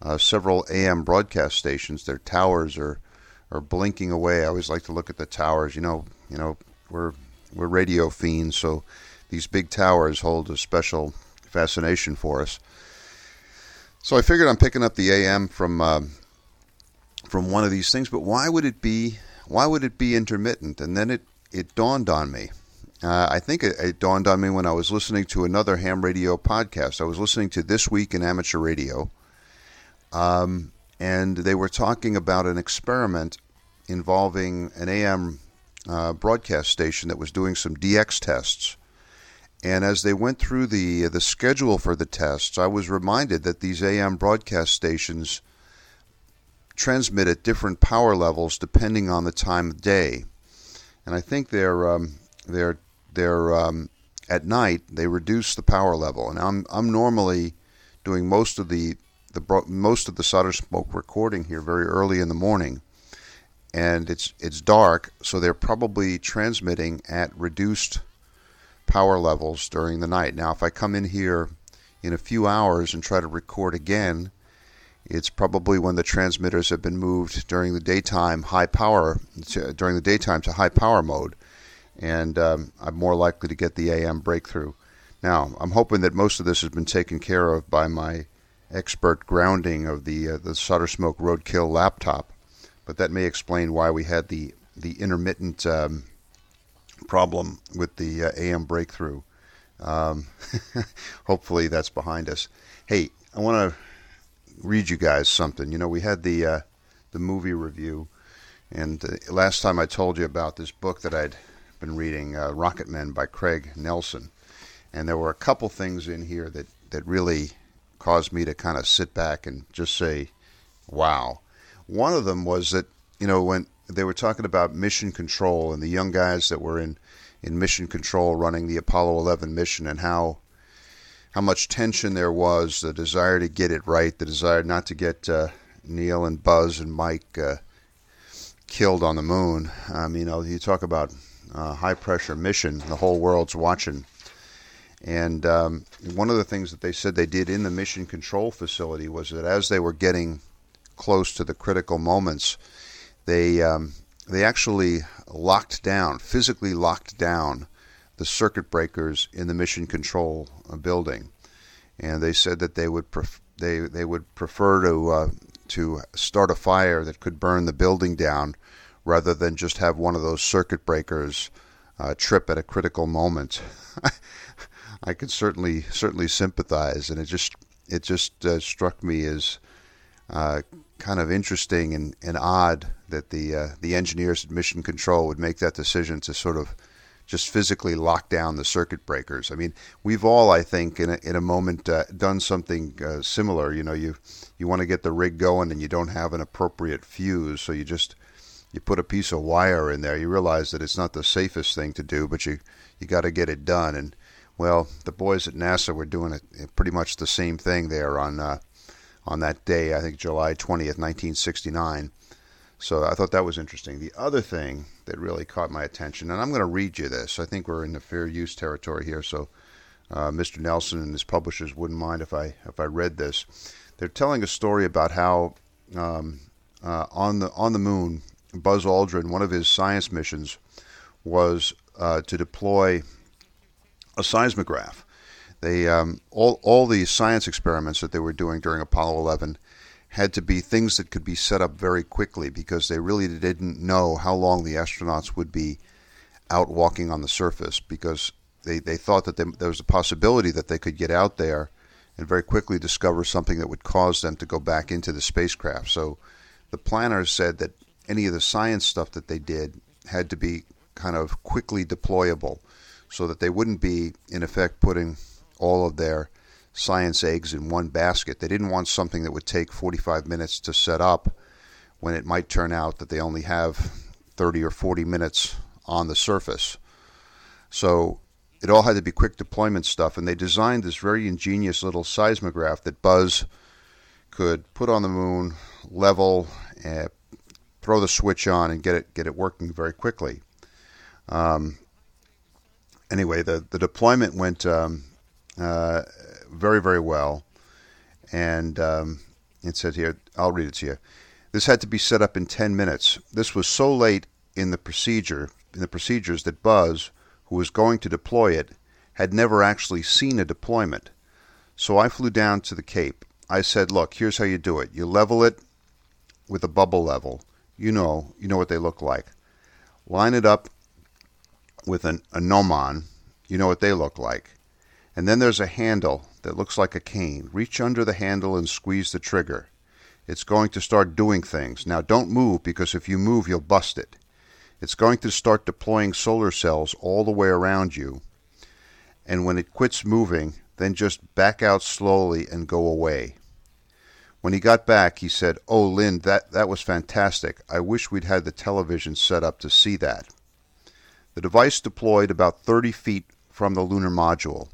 uh, several AM broadcast stations. Their towers are are blinking away. I always like to look at the towers. You know, you know, we're we're radio fiends, so these big towers hold a special fascination for us. So I figured I'm picking up the AM from uh, from one of these things, but why would it be why would it be intermittent? And then it it dawned on me. Uh, I think it, it, dawned on me when I was listening to another ham radio podcast. I was listening to This Week in Amateur Radio, um, and they were talking about an experiment involving an AM uh, broadcast station that was doing some DX tests. And as they went through the the schedule for the tests, I was reminded that these AM broadcast stations transmit at different power levels depending on the time of day. And I think they're um, they're they're um, at night they reduce the power level. And I'm I'm normally doing most of the the most of the solder smoke recording here very early in the morning, and it's it's dark, so they're probably transmitting at reduced power levels during the night. Now, if I come in here in a few hours and try to record again, it's probably when the transmitters have been moved during the daytime high power to, during the daytime to high power mode, and um, I'm more likely to get the AM breakthrough. Now I'm hoping that most of this has been taken care of by my expert grounding of the uh, the solder smoke roadkill laptop, but that may explain why we had the the intermittent um, problem with the uh, AM breakthrough. Um, [LAUGHS] hopefully that's behind us. Hey, I want to read you guys something. You know, we had the uh, the movie review, and uh, last time I told you about this book that I'd been reading, uh, Rocket Men by Craig Nelson, and there were a couple things in here that that really caused me to kind of sit back and just say, "Wow." One of them was that you know when they were talking about mission control and the young guys that were in in mission control running the Apollo 11 mission and how how much tension there was, the desire to get it right, the desire not to get uh, Neil and Buzz and Mike uh, killed on the moon. Um, you know, you talk about uh, high pressure mission, the whole world's watching. And um, one of the things that they said they did in the mission control facility was that as they were getting close to the critical moments, they um, they actually locked down, physically locked down the circuit breakers in the mission control uh, building, and they said that they would pref- they they would prefer to uh, to start a fire that could burn the building down rather than just have one of those circuit breakers uh, trip at a critical moment. [LAUGHS] I could certainly certainly sympathize, and it just it just uh, struck me as uh, kind of interesting and, and odd that the uh, the engineers at Mission Control would make that decision to sort of just physically lock down the circuit breakers. I mean, we've all, I think, in a, in a moment uh, done something uh, similar. You know, you you want to get the rig going and you don't have an appropriate fuse, so you just you put a piece of wire in there. You realize that it's not the safest thing to do, but you you got to get it done. And well, the boys at NASA were doing it pretty much the same thing there on uh, on that day. I think July twentieth, nineteen sixty nine. So I thought that was interesting. The other thing that really caught my attention, and I'm going to read you this. I think we're in the fair use territory here, so uh, Mr. Nelson and his publishers wouldn't mind if I if I read this. They're telling a story about how um, uh, on the on the moon, Buzz Aldrin, one of his science missions was uh, to deploy a seismograph. They um, all all the science experiments that they were doing during Apollo 11 had to be things that could be set up very quickly because they really didn't know how long the astronauts would be out walking on the surface because they, they thought that they, there was a possibility that they could get out there and very quickly discover something that would cause them to go back into the spacecraft. So the planners said that any of the science stuff that they did had to be kind of quickly deployable so that they wouldn't be, in effect, putting all of their science eggs in one basket. They didn't want something that would take 45 minutes to set up when it might turn out that they only have 30 or 40 minutes on the surface. So it all had to be quick deployment stuff, and they designed this very ingenious little seismograph that Buzz could put on the moon, level, uh, throw the switch on, and get it get it working very quickly. Um, anyway, the the deployment went um, uh, very, very well. And um, it said here, I'll read it to you. This had to be set up in 10 minutes. This was so late in the procedure, in the procedures that Buzz, who was going to deploy it, had never actually seen a deployment. So I flew down to the Cape. I said, "Look, here's how you do it. You level it with a bubble level. You know, you know what they look like. Line it up with an, a gnomon. You know what they look like. And then there's a handle that looks like a cane. Reach under the handle and squeeze the trigger. It's going to start doing things. Now don't move because if you move you'll bust it. It's going to start deploying solar cells all the way around you. And when it quits moving, then just back out slowly and go away. When he got back, he said, Oh, Lynn, that, that was fantastic. I wish we'd had the television set up to see that. The device deployed about 30 feet from the lunar module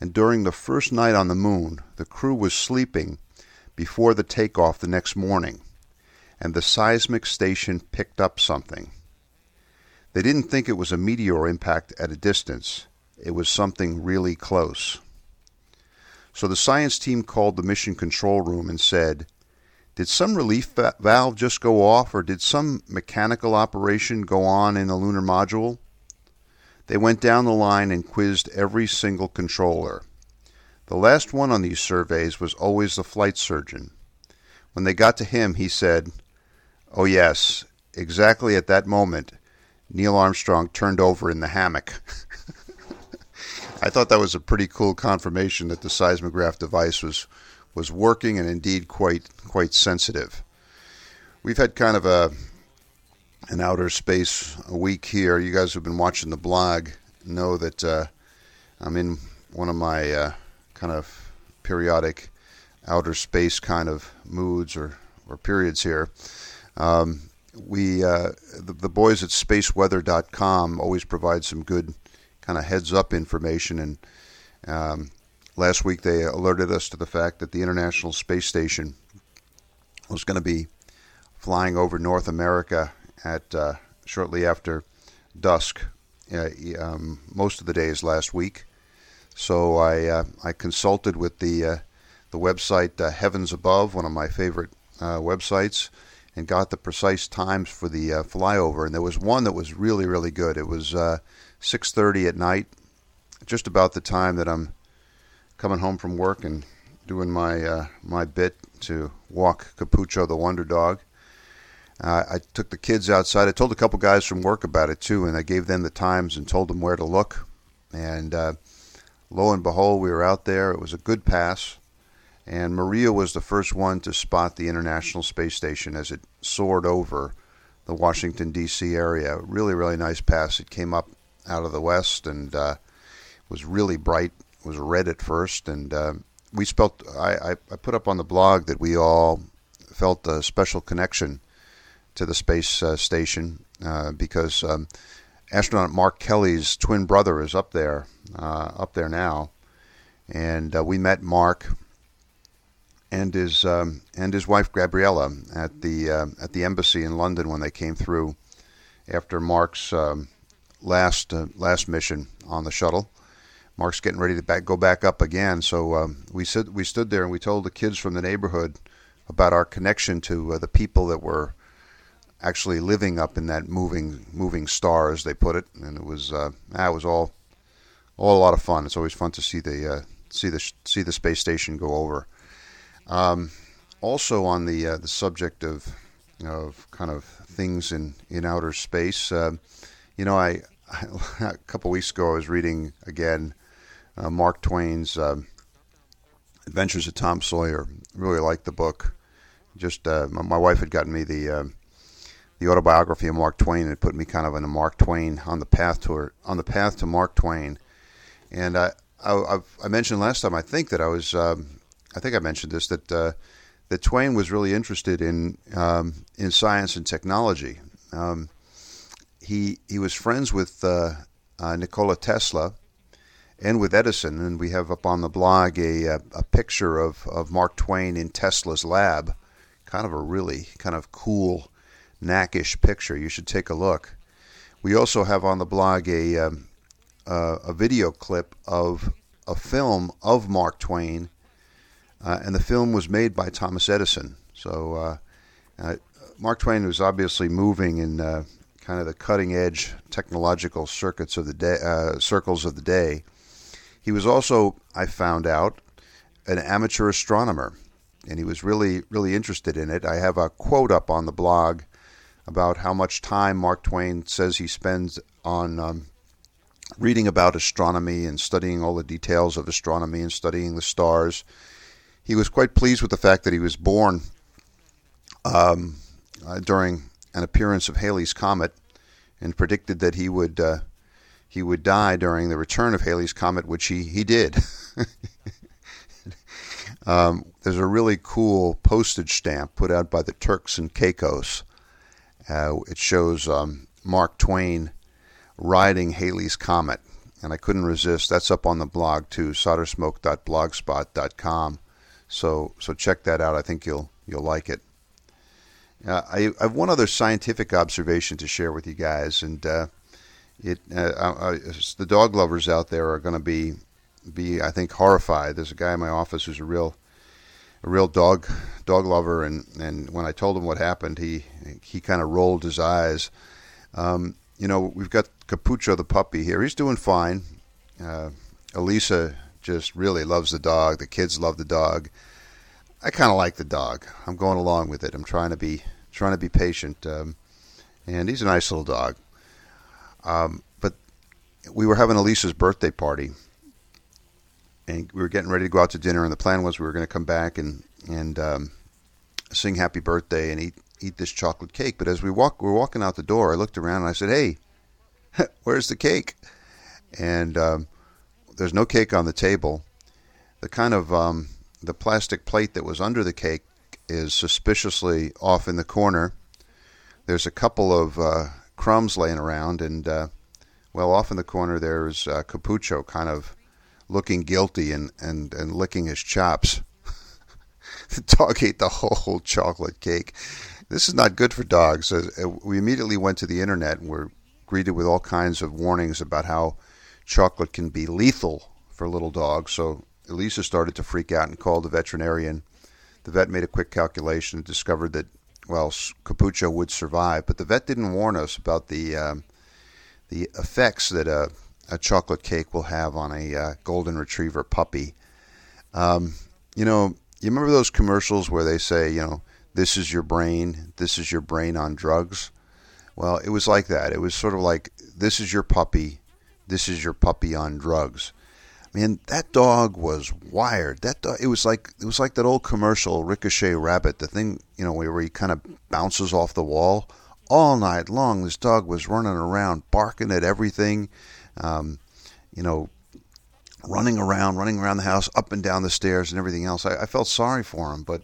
and during the first night on the moon, the crew was sleeping before the takeoff the next morning, and the seismic station picked up something. They didn't think it was a meteor impact at a distance, it was something really close. So the science team called the mission control room and said, Did some relief valve just go off, or did some mechanical operation go on in the lunar module? They went down the line and quizzed every single controller. The last one on these surveys was always the flight surgeon. When they got to him, he said, Oh, yes, exactly at that moment, Neil Armstrong turned over in the hammock. [LAUGHS] I thought that was a pretty cool confirmation that the seismograph device was, was working and indeed quite, quite sensitive. We've had kind of a an outer space a week here. You guys who've been watching the blog know that uh, I'm in one of my uh, kind of periodic outer space kind of moods or, or periods here. Um, we uh, the, the, boys at spaceweather.com always provide some good kind of heads up information and um, last week they alerted us to the fact that the international space station was going to be flying over north america at uh, shortly after dusk uh, um, most of the days last week. So I uh, I consulted with the uh, the website uh, Heavens Above, one of my favorite websites, and got the precise times for the flyover. And there was one that was really really good. It was 6:30 at night just about the time that I'm coming home from work and doing my uh, my bit to walk Capucho the Wonder Dog. Uh, I took the kids outside. I told a couple guys from work about it too, and I gave them the times and told them where to look. And uh, lo and behold, we were out there. It was a good pass, and Maria was the first one to spot the International Space Station as it soared over the Washington D.C. area. Really, really nice pass. It came up out of the west and uh, was really bright. It was red at first, and uh, we felt. I, I put up on the blog that we all felt a special connection to the space uh, station uh, because um, astronaut Mark Kelly's twin brother is up there, uh, up there now, and uh, we met Mark and his um, and his wife Gabriella at the uh, at the embassy in London when they came through after Mark's um, last uh, last mission on the shuttle. Mark's getting ready to back, go back up again, so um, we stood we stood there and we told the kids from the neighborhood about our connection to the people that were actually living up in that moving moving star, as they put it, and it was uh, was all all a lot of fun. It's always fun to see the uh, see the see the space station go over. Um, also on the uh, the subject of of kind of things in in outer space, uh, you know, I, I, [LAUGHS] a couple weeks ago I was reading again uh, Mark Twain's uh, Adventures of Tom Sawyer. Really liked the book. Just my, my wife had gotten me the the autobiography of Mark Twain it put me kind of in a Mark Twain on the path to on the path to Mark Twain. And I I, I mentioned last time I think that I was um, I think I mentioned this that uh, that Twain was really interested in um, in science and technology. Um, he he was friends with uh, uh, Nikola Tesla and with Edison, and we have up on the blog a a, a picture of, of Mark Twain in Tesla's lab. Kind of a really kind of cool knackish picture. You should take a look. We also have on the blog a um, uh, a video clip of a film of Mark Twain, uh, and the film was made by Thomas Edison. So uh, uh Mark Twain was obviously moving in uh, kind of the cutting edge technological circuits of the day, uh, circles of the day. He was also, I found out, an amateur astronomer, and he was really really interested in it. I have a quote up on the blog about how much time Mark Twain says he spends on um, reading about astronomy and studying all the details of astronomy and studying the stars. He was quite pleased with the fact that he was born um, uh, during an appearance of Halley's comet, and predicted that he would uh, he would die during the return of Halley's comet, which he he did. [LAUGHS] um, there's a really cool postage stamp put out by the Turks and Caicos it shows um, Mark Twain riding Halley's Comet, and I couldn't resist. That's up on the blog too, soldersmoke.blogspot.com. So so check that out. I think you'll you'll like it. Uh, I, I, have one other scientific observation to share with you guys, and uh, it uh, the dog lovers out there are going to be be I think horrified. There's a guy in my office who's a real a real dog dog lover, and, and when I told him what happened, he he kind of rolled his eyes. Um, you know, we've got Capucho the puppy here. He's doing fine. Uh, Elisa just really loves the dog. The kids love the dog. I kind of like the dog. I'm going along with it. I'm trying to be trying to be patient, um, and he's a nice little dog. Um, but we were having Elisa's birthday party, and we were getting ready to go out to dinner. And the plan was we were going to come back and and um, sing "Happy Birthday" and eat eat this chocolate cake. But as we walk, we were walking out the door. I looked around and I said, "Hey, [LAUGHS] where's the cake?" And um, there's no cake on the table. The kind of um, the plastic plate that was under the cake is suspiciously off in the corner. There's a couple of uh, crumbs laying around, and uh, well, off in the corner there's uh, Capucho, kind of looking guilty and, and, and licking his chops. [LAUGHS] the dog ate the whole chocolate cake. This is not good for dogs. Uh, we immediately went to the internet and were greeted with all kinds of warnings about how chocolate can be lethal for little dogs. So Elisa started to freak out and called the veterinarian. The vet made a quick calculation and discovered that, well, Capucho would survive. But the vet didn't warn us about the um, the effects that a a chocolate cake will have on a uh, golden retriever puppy. Um, you know, you remember those commercials where they say, you know, this is your brain, this is your brain on drugs? Well, it was like that. It was sort of like, this is your puppy, this is your puppy on drugs. Man, that dog was wired. That it was like it was like that old commercial Ricochet Rabbit, the thing you know where he kind of bounces off the wall all night long. This dog was running around, barking at everything, um, you know, running around, running around the house, up and down the stairs, and everything else. I, I felt sorry for him, but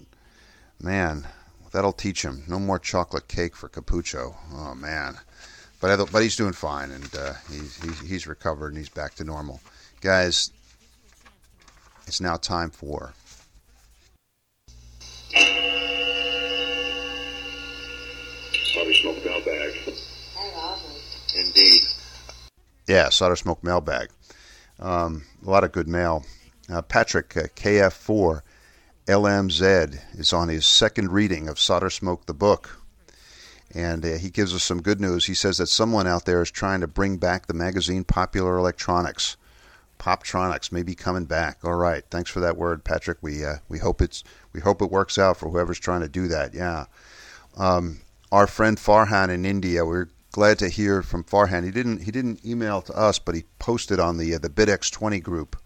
man, that'll teach him. No more chocolate cake for Capucho. Oh man, but but he's doing fine, and uh, he's, he's he's recovered and he's back to normal. Guys, it's now time for. Solder Smoke Mailbag. Indeed. Yeah, Solder Smoke Mailbag. Um, a lot of good mail. Uh, Patrick, uh, KF4, LMZ, is on his second reading of Solder Smoke the book. And uh, he gives us some good news. He says that someone out there is trying to bring back the magazine Popular Electronics. Poptronics may be coming back. All right, thanks for that word, Patrick. We uh, we hope it's we hope it works out for whoever's trying to do that. Yeah, um, our friend Farhan in India. We're glad to hear from Farhan. He didn't he didn't email to us, but he posted on the uh, the BitX20 group,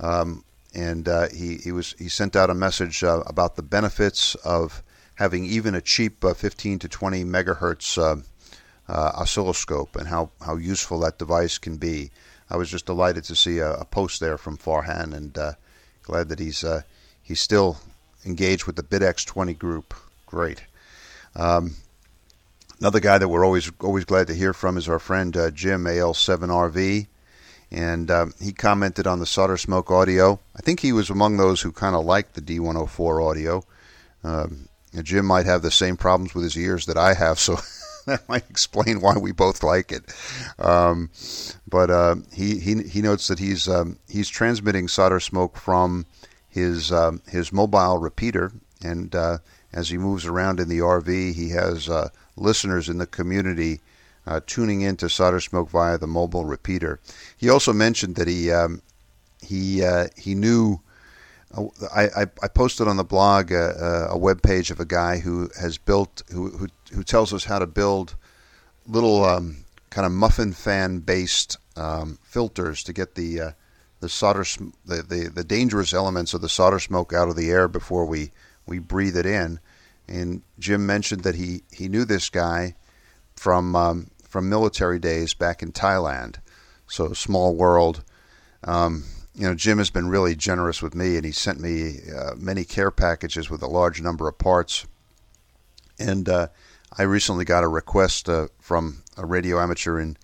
um, and uh, he he was he sent out a message uh, about the benefits of having even a cheap uh, 15 to 20 megahertz uh, uh, oscilloscope and how how useful that device can be. I was just delighted to see a, a post there from Farhan, and glad that he's he's still engaged with the BitX20 group. Great. Um, another guy that we're always always glad to hear from is our friend uh, Jim AL7RV, and um, he commented on the solder smoke audio. I think he was among those who kind of liked the D104 audio. Um, Jim might have the same problems with his ears that I have, [LAUGHS] so. that might explain why we both like it. Um, but uh, he, he he notes that he's um, he's transmitting solder smoke from his um, his mobile repeater, and uh, as he moves around in the RV, he has uh, listeners in the community. Uh, tuning into solder smoke via the mobile repeater. He also mentioned that he um, he uh, he knew I, I, I, posted on the blog a, a web page of a guy who has built who, who, who tells us how to build little um, kind of muffin fan based um, filters to get the uh, the solder the, the, the dangerous elements of the solder smoke out of the air before we, we breathe it in. And Jim mentioned that he, he knew this guy from um, from military days back in Thailand. So small world. Um, you know, Jim has been really generous with me, and he sent me uh, many care packages with a large number of parts. And uh, I recently got a request uh, from a radio amateur in,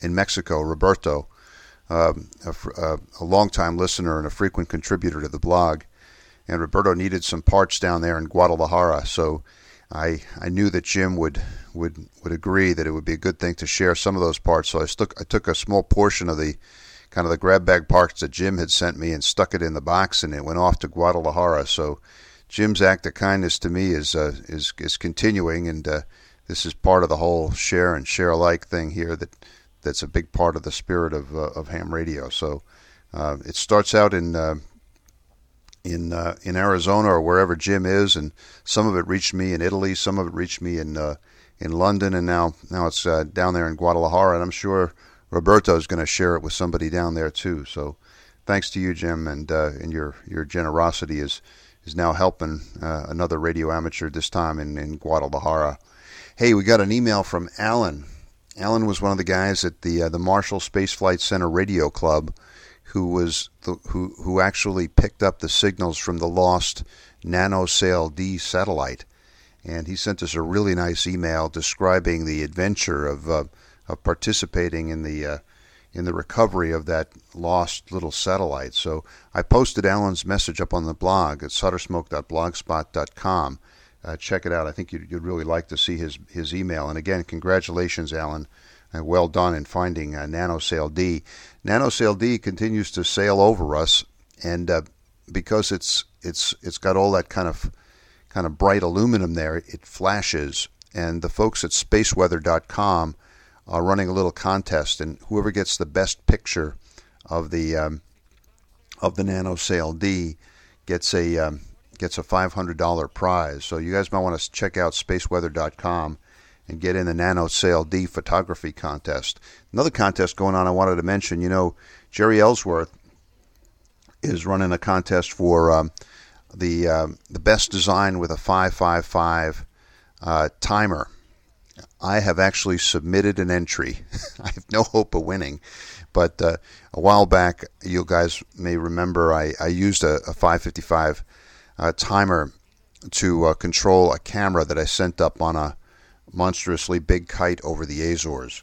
in Mexico, Roberto, um, a, uh, a longtime listener and a frequent contributor to the blog. And Roberto needed some parts down there in Guadalajara, so I I knew that Jim would would would agree that it would be a good thing to share some of those parts. So I took I took a small portion of the kind of the grab bag parts that Jim had sent me and stuck it in the box, and it went off to Guadalajara. So Jim's act of kindness to me is uh, is is continuing, and uh, this is part of the whole share and share alike thing here. That that's a big part of the spirit of uh, of ham radio. So uh, it starts out in. Uh, in uh, in Arizona or wherever Jim is, and some of it reached me in Italy, some of it reached me in in London, and now now it's down there in Guadalajara, and I'm sure Roberto is going to share it with somebody down there too. So thanks to you, Jim, and uh, and your your generosity is is now helping uh, another radio amateur this time in, in Guadalajara. Hey, we got an email from Alan. Alan was one of the guys at the uh, the Marshall Space Flight Center Radio Club, who was the, who who actually picked up the signals from the lost NanoSail D satellite, and he sent us a really nice email describing the adventure of uh, of participating in the uh, in the recovery of that lost little satellite. So I posted Alan's message up on the blog at soldersmoke.blogspot.com. Uh, check it out. I think you'd, you'd, really like to see his his email. And again, congratulations, Alan. Uh, well done in finding uh, NanoSail D. NanoSail D continues to sail over us, and uh, because it's it's it's got all that kind of kind of bright aluminum there, it flashes. And the folks at SpaceWeather.com are running a little contest, and whoever gets the best picture of the um, of the Nano Sail D gets a um, gets a $500 prize. So you guys might want to check out spaceweather.com and get in the Nano Sail D photography contest. Another contest going on I wanted to mention, you know, Jeri Ellsworth is running a contest for um, the um, the best design with a 555 uh, timer. I have actually submitted an entry. [LAUGHS] I have no hope of winning, but uh, a while back, you guys may remember I, I used a, a 555 uh, timer to uh, control a camera that I sent up on a monstrously big kite over the Azores.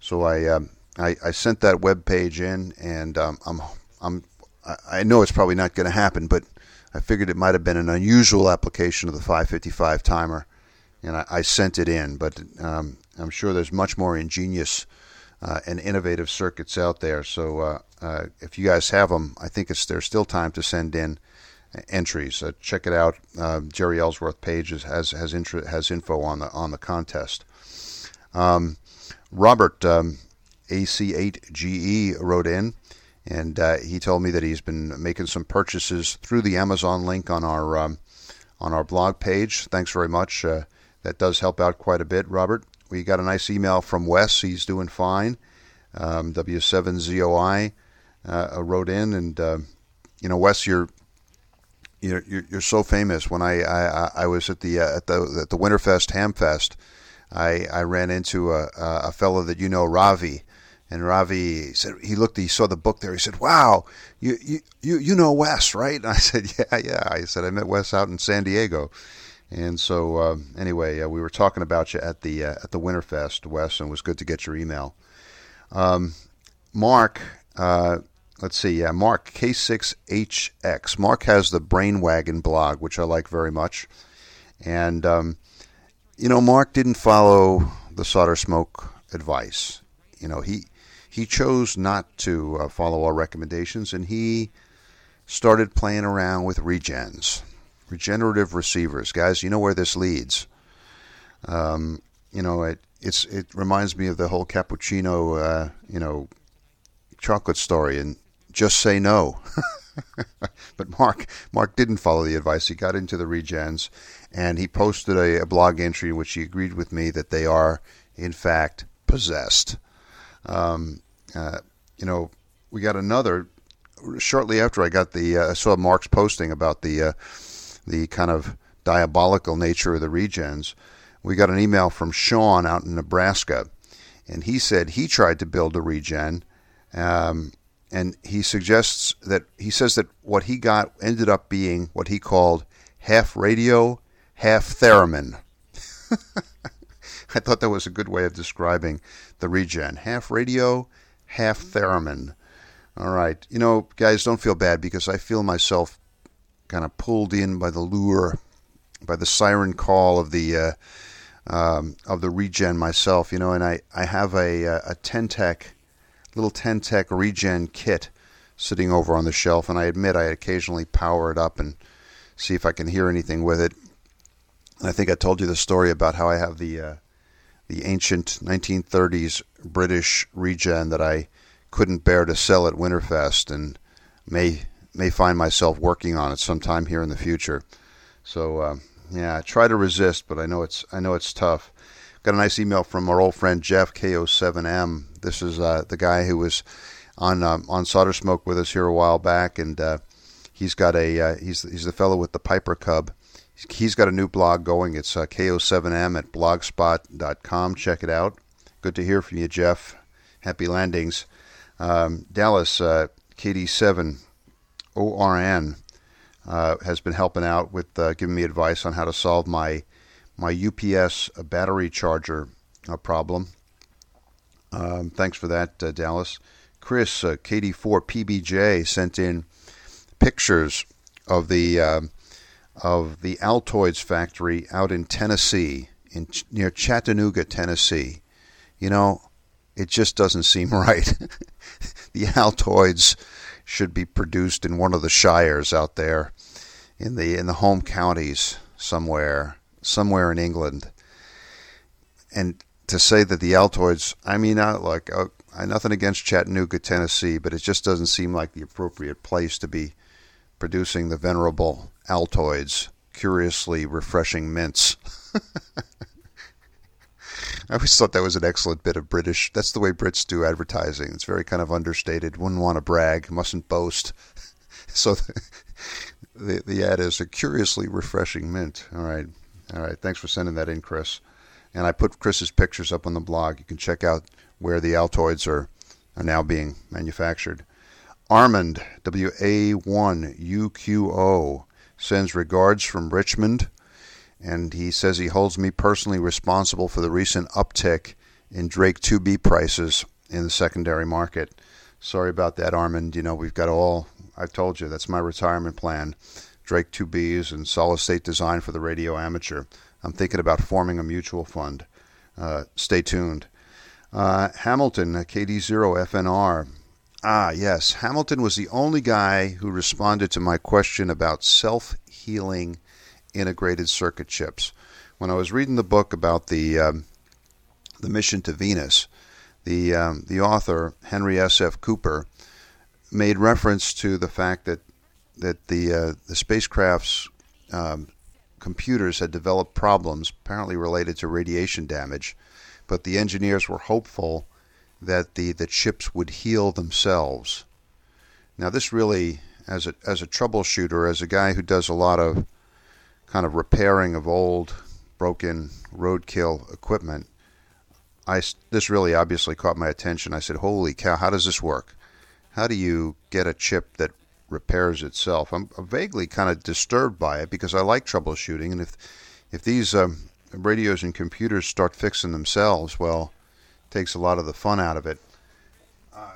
So I um, I, I, sent that web page in, and um, I'm I'm I know it's probably not going to happen, but I figured it might have been an unusual application of the 555 timer, and I, I sent it in. But um, I'm sure there's much more ingenious uh, and innovative circuits out there. So uh, uh, if you guys have them, I think it's there's still time to send in entries. Uh, check it out. Uh, Jeri Ellsworth page has has intro, has info on the on the contest. Um, Robert um, AC8GE wrote in, and uh, he told me that he's been making some purchases through the Amazon link on our um, on our blog page. Thanks very much. Uh, that does help out quite a bit, Robert. We got a nice email from Wes. He's doing fine. Um, W7ZOI uh, wrote in, and uh, you know, Wes, you're you're, you're so famous. When I, I, I was at the uh, at the at the Winterfest Hamfest, I, I ran into a, a fellow that you know, Ravi, and Ravi said he looked, he saw the book there. He said, "Wow, you you you, you know Wes, right?" And [LAUGHS] I said, "Yeah, yeah." I said, "I met Wes out in San Diego." And so, uh, anyway, uh, we were talking about you at the uh, at the Winterfest, Wes, and it was good to get your email. Um, Mark uh, let's see, yeah, Mark K6HX. Mark has the Brainwagon blog, which I like very much. And, um, you know, Mark didn't follow the solder smoke advice. You know, he he chose not to uh, follow our recommendations, and he started playing around with regens, regenerative receivers. Guys, you know where this leads. Um, you know, it it's it reminds me of the whole cappuccino, uh, you know, chocolate story, and just say no. [LAUGHS] but Mark Mark didn't follow the advice. He got into the regens, and he posted a, a, blog entry in which he agreed with me that they are in fact possessed. Um, uh, you know, we got another shortly after I got the uh, I saw Mark's posting about the uh, the kind of diabolical nature of the regens. We got an email from Sean out in Nebraska, and he said he tried to build a regen. Um, and he suggests that he says that what he got ended up being what he called half radio, half theremin. [LAUGHS] I thought that was a good way of describing the regen. Half radio, half theremin. All right. You know, guys, don't feel bad because I feel myself kind of pulled in by the lure, by the siren call of the uh, um, of the regen myself. You know, and I I have a a Ten-Tec little Ten-Tec regen kit sitting over on the shelf, and I admit I occasionally power it up and see if I can hear anything with it. And I think I told you the story about how I have the uh, the ancient 1930s British regen that I couldn't bear to sell at Winterfest, and may may find myself working on it sometime here in the future. So uh, yeah, I try to resist, but I know it's I know it's tough. Got a nice email from our old friend Jeff KO7M. This is uh, the guy who was on um, on Solder Smoke with us here a while back, and uh, he's got a uh, he's he's the fellow with the Piper Cub. He's got a new blog going. It's uh, ko7m at blogspot.com. Check it out. Good to hear from you, Jeff. Happy landings. Um, Dallas uh, KD7 ORN uh, has been helping out with uh, giving me advice on how to solve my my UPS battery charger problem. Um, thanks for that, uh, Dallas. Chris, uh, KD4PBJ, sent in pictures of the uh, of the Altoids factory out in Tennessee, in near Chattanooga, Tennessee. You know, it just doesn't seem [LAUGHS] right. the Altoids should be produced in one of the shires out there, in the in the home counties somewhere somewhere in England. And to say that the Altoids, I mean, I, like, I nothing against Chattanooga, Tennessee, but it just doesn't seem like the appropriate place to be producing the venerable Altoids, curiously refreshing mints. [LAUGHS] I always thought that was an excellent bit of British. That's the way Brits do advertising. It's very kind of understated. Wouldn't want to brag, mustn't boast. [LAUGHS] so the, the, the ad is a curiously refreshing mint. All right, all right. Thanks for sending that in, Chris. And I put Chris's pictures up on the blog. You can check out where the Altoids are are now being manufactured. Armand W A one U Q O sends regards from Richmond and he says he holds me personally responsible for the recent uptick in Drake 2B prices in the secondary market. Sorry about that, Armand. You know, we've got all, I've told you, that's my retirement plan. Drake 2Bs and solid state design for the radio amateur. I'm thinking about forming a mutual fund. Uh, stay tuned. Uh, Hamilton, KD0FNR. Ah, yes. Hamilton was the only guy who responded to my question about self healing integrated circuit chips. When I was reading the book about the um, the mission to Venus, the um, the author Henry S. F. Cooper made reference to the fact that that the uh, the spacecraft's um, computers had developed problems apparently related to radiation damage, but the engineers were hopeful that the, the chips would heal themselves. Now, this really, as a as a troubleshooter, as a guy who does a lot of kind of repairing of old, broken roadkill equipment, I this really obviously caught my attention. I said, "Holy cow! How does this work? How do you get a chip that repairs itself?" I'm, vaguely kind of disturbed by it because I like troubleshooting, and if if these um, radios and computers start fixing themselves, well, it takes a lot of the fun out of it. Uh,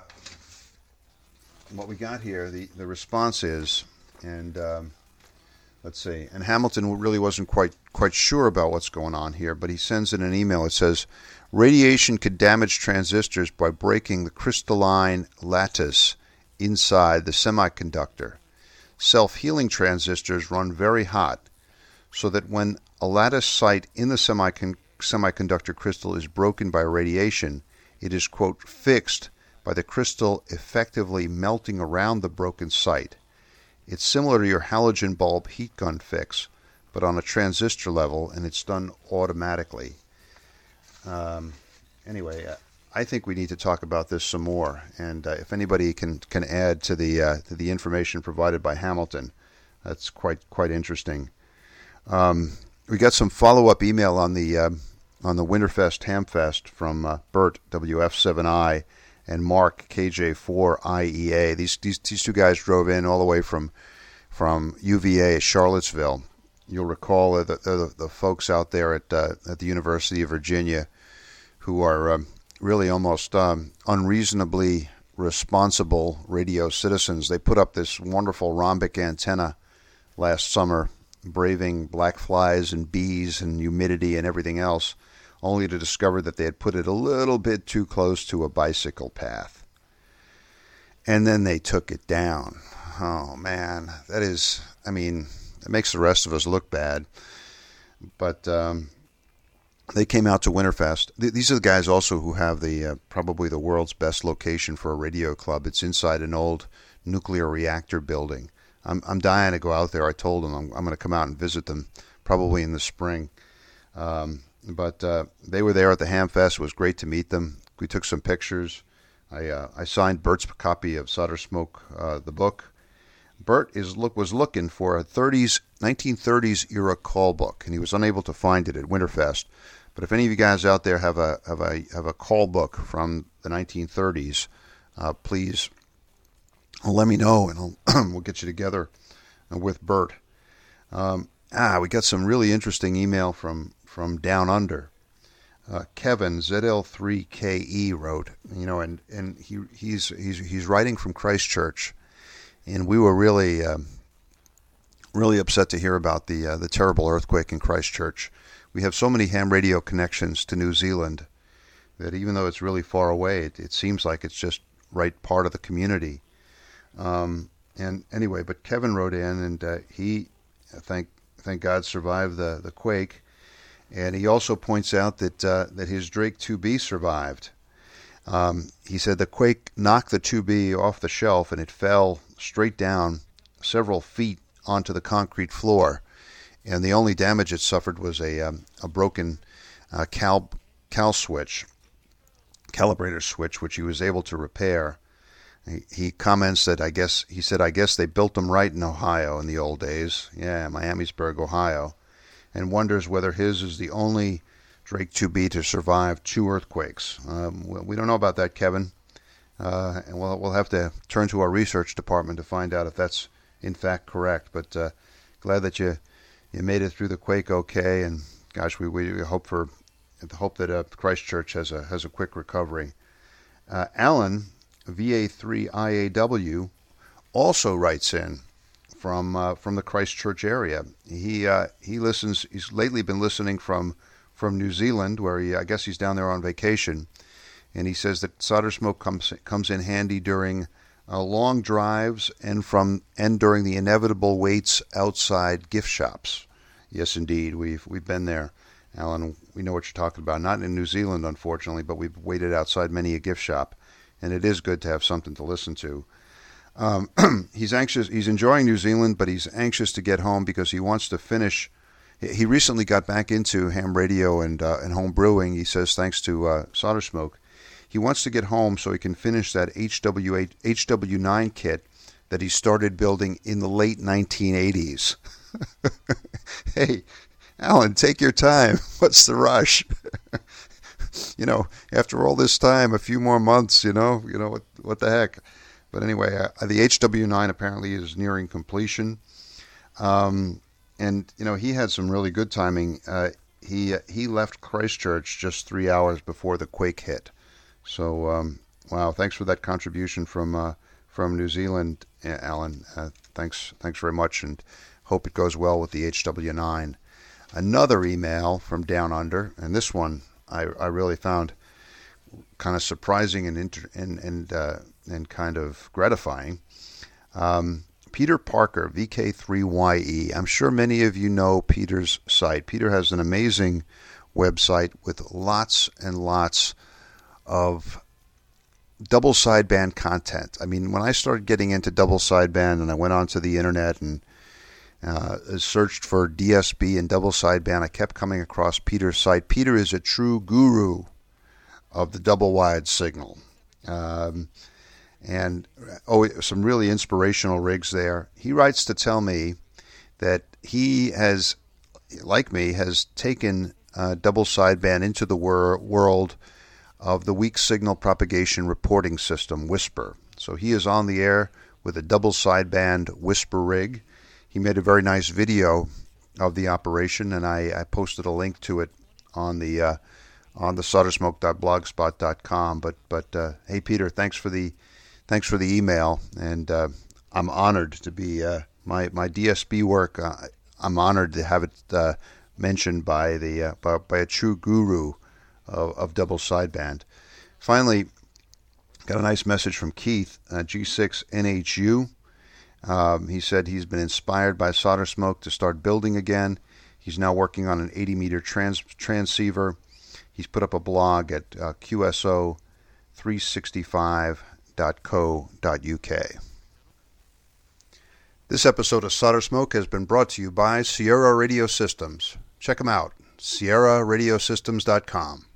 what we got here, the the response is, and um, let's see. And Hamilton really wasn't quite quite sure about what's going on here, but he sends in an email. It says, "Radiation could damage transistors by breaking the crystalline lattice inside the semiconductor. Self-healing transistors run very hot, so that when a lattice site in the semicon- semiconductor crystal is broken by radiation, it is quote fixed by the crystal effectively melting around the broken site." It's similar to your halogen bulb heat gun fix, but on a transistor level, and it's done automatically. Um, anyway, uh, I think we need to talk about this some more, and uh, if anybody can can add to the uh, to the information provided by Hamilton, that's quite quite interesting. Um, we got some follow up email on the um, on the Winterfest Hamfest from uh, Bert WF7I and Mark KJ4IEA. These, these these two guys drove in all the way from from UVA Charlottesville. You'll recall the, the, the folks out there at uh, at the University of Virginia who are um, really almost um, unreasonably responsible radio citizens. They put up this wonderful rhombic antenna last summer, braving black flies and bees and humidity and everything else only to discover that they had put it a little bit too close to a bicycle path. And then they took it down. Oh man, that is, I mean, it makes the rest of us look bad. But um, they came out to Winterfest. These are the guys also who have the uh, probably the world's best location for a radio club. It's inside an old nuclear reactor building. I'm, I'm dying to go out there. I told them I'm, I'm going to come out and visit them probably in the spring. Um, but uh, they were there at the Hamfest. It was great to meet them. We took some pictures. I uh, I signed Bert's copy of Solder Smoke, uh, the book. Bert is look was looking for a 30s 1930s era call book, and he was unable to find it at Winterfest. But if any of you guys out there have a have a have a call book from the 1930s, uh, please let me know, and [CLEARS THROAT] we'll get you together with Bert. Um, ah, we got some really interesting email from from Down Under. Uh, Kevin ZL3KE wrote, you know, and, and he he's he's he's writing from Christchurch, and we were really um, really upset to hear about the uh, the terrible earthquake in Christchurch. We have so many ham radio connections to New Zealand that even though it's really far away, it, it seems like it's just right part of the community. Um, and anyway, but Kevin wrote in, and uh, he thank thank God survived the the quake And he also points out that uh, that his Drake 2B survived. Um, he said the quake knocked the 2B off the shelf and it fell straight down several feet onto the concrete floor. And the only damage it suffered was a, um, a broken uh, cal, cal switch, calibrator switch, which he was able to repair. He, he comments that I guess he said I guess they built them right in Ohio in the old days. Yeah, Miamisburg, Ohio, and wonders whether his is the only Drake 2B to survive two earthquakes. Um, we don't know about that, Kevin, uh, and we'll we'll have to turn to our research department to find out if that's in fact correct. But uh, glad that you you made it through the quake okay, and gosh, we, we hope for hope that uh, Christchurch has a has a quick recovery. Uh, Alan VA3IAW also writes in from uh, from the Christchurch area. He uh, he listens. He's lately been listening from from New Zealand, where he I guess he's down there on vacation, and he says that solder smoke comes comes in handy during uh, long drives and from and during the inevitable waits outside gift shops. Yes, indeed, we've we've been there, Alan. We know what you're talking about. Not in New Zealand, unfortunately, but we've waited outside many a gift shop, and it is good to have something to listen to. Um, [CLEARS THROAT] he's anxious. He's enjoying New Zealand, but he's anxious to get home because he wants to finish he recently got back into ham radio and uh, and home brewing. He says thanks to uh, solder smoke. He wants to get home so he can finish that HW8 HW9 kit that he started building in the late 1980s. [LAUGHS] [LAUGHS] hey, Alan, take your time. [LAUGHS] What's the rush? [LAUGHS] you know, after all this time, a few more months, you know, you know what what the heck. But anyway, uh, the HW9 apparently is nearing completion. Um, and you know he had some really good timing. Uh, he he left Christchurch just three hours before the quake hit. So um, wow, thanks for that contribution from uh, from New Zealand, Alan. Uh, thanks thanks very much, and hope it goes well with the HW9. Another email from Down Under, and this one I, I really found kind of surprising and inter- and and uh, and kind of gratifying. Um, Peter Parker, VK3YE. I'm sure many of you know Peter's site. Peter has an amazing website with lots and lots of double sideband content. I mean, when I started getting into double sideband and I went onto the internet and uh, searched for DSB and double sideband, I kept coming across Peter's site. Peter is a true guru of the double wide signal. Um, and oh, some really inspirational rigs there. He writes to tell me that he has, like me, has taken uh, double sideband into the wor- world of the weak signal propagation reporting system, WSPR. So he is on the air with a double sideband WSPR rig. He made a very nice video of the operation, and I, I posted a link to it on the uh, on the soldersmoke.blogspot.com. But but uh, hey, Peter, thanks for the thanks for the email, and uh, I'm honored to be uh, my my DSB work. Uh, I'm honored to have it uh, mentioned by the by, by, a true guru of, of, double sideband. Finally, got a nice message from Keith uh, G6NHU. Um, he said he's been inspired by solder smoke to start building again. He's now working on an 80 meter trans- transceiver. He's put up a blog at QSO365.co.uk. This episode of Solder Smoke has been brought to you by Sierra Radio Systems. Check them out, sierraradiosystems.com.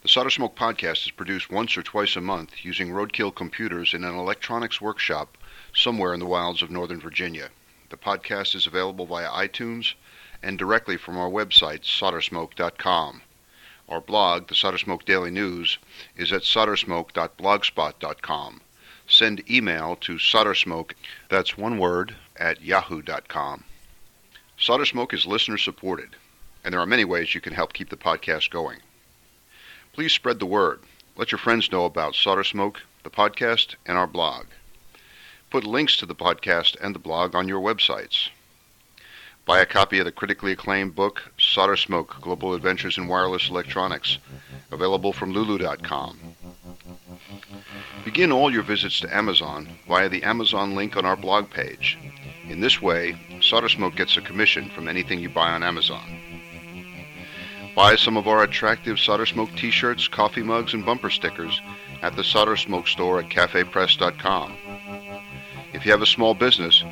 The Solder Smoke podcast is produced once or twice a month using roadkill computers in an electronics workshop somewhere in the wilds of Northern Virginia. The podcast is available via iTunes and directly from our website, soldersmoke.com. Our blog, the Solder Smoke Daily News, is at soldersmoke.blogspot.com. Send email to soldersmoke, that's one word, at yahoo.com. Solder Smoke is listener supported, and there are many ways you can help keep the podcast going. Please spread the word. Let your friends know about Solder Smoke, the podcast, and our blog. Put links to the podcast and the blog on your websites. Buy a copy of the critically acclaimed book, Solder Smoke Global Adventures in Wireless Electronics, available from Lulu.com. Begin all your visits to Amazon via the Amazon link on our blog page. In this way, Solder Smoke gets a commission from anything you buy on Amazon. Buy some of our attractive Solder Smoke t-shirts, coffee mugs, and bumper stickers at the Solder Smoke store at cafepress.com. If you have a small business,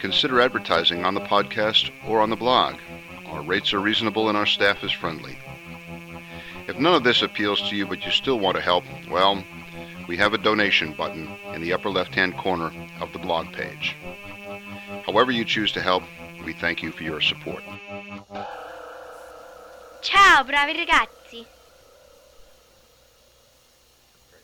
consider advertising on the podcast or on the blog. Our rates are reasonable and our staff is friendly. If none of this appeals to you but you still want to help, well, we have a donation button in the upper left-hand corner of the blog page. However you choose to help, we thank you for your support. Ciao, bravi ragazzi!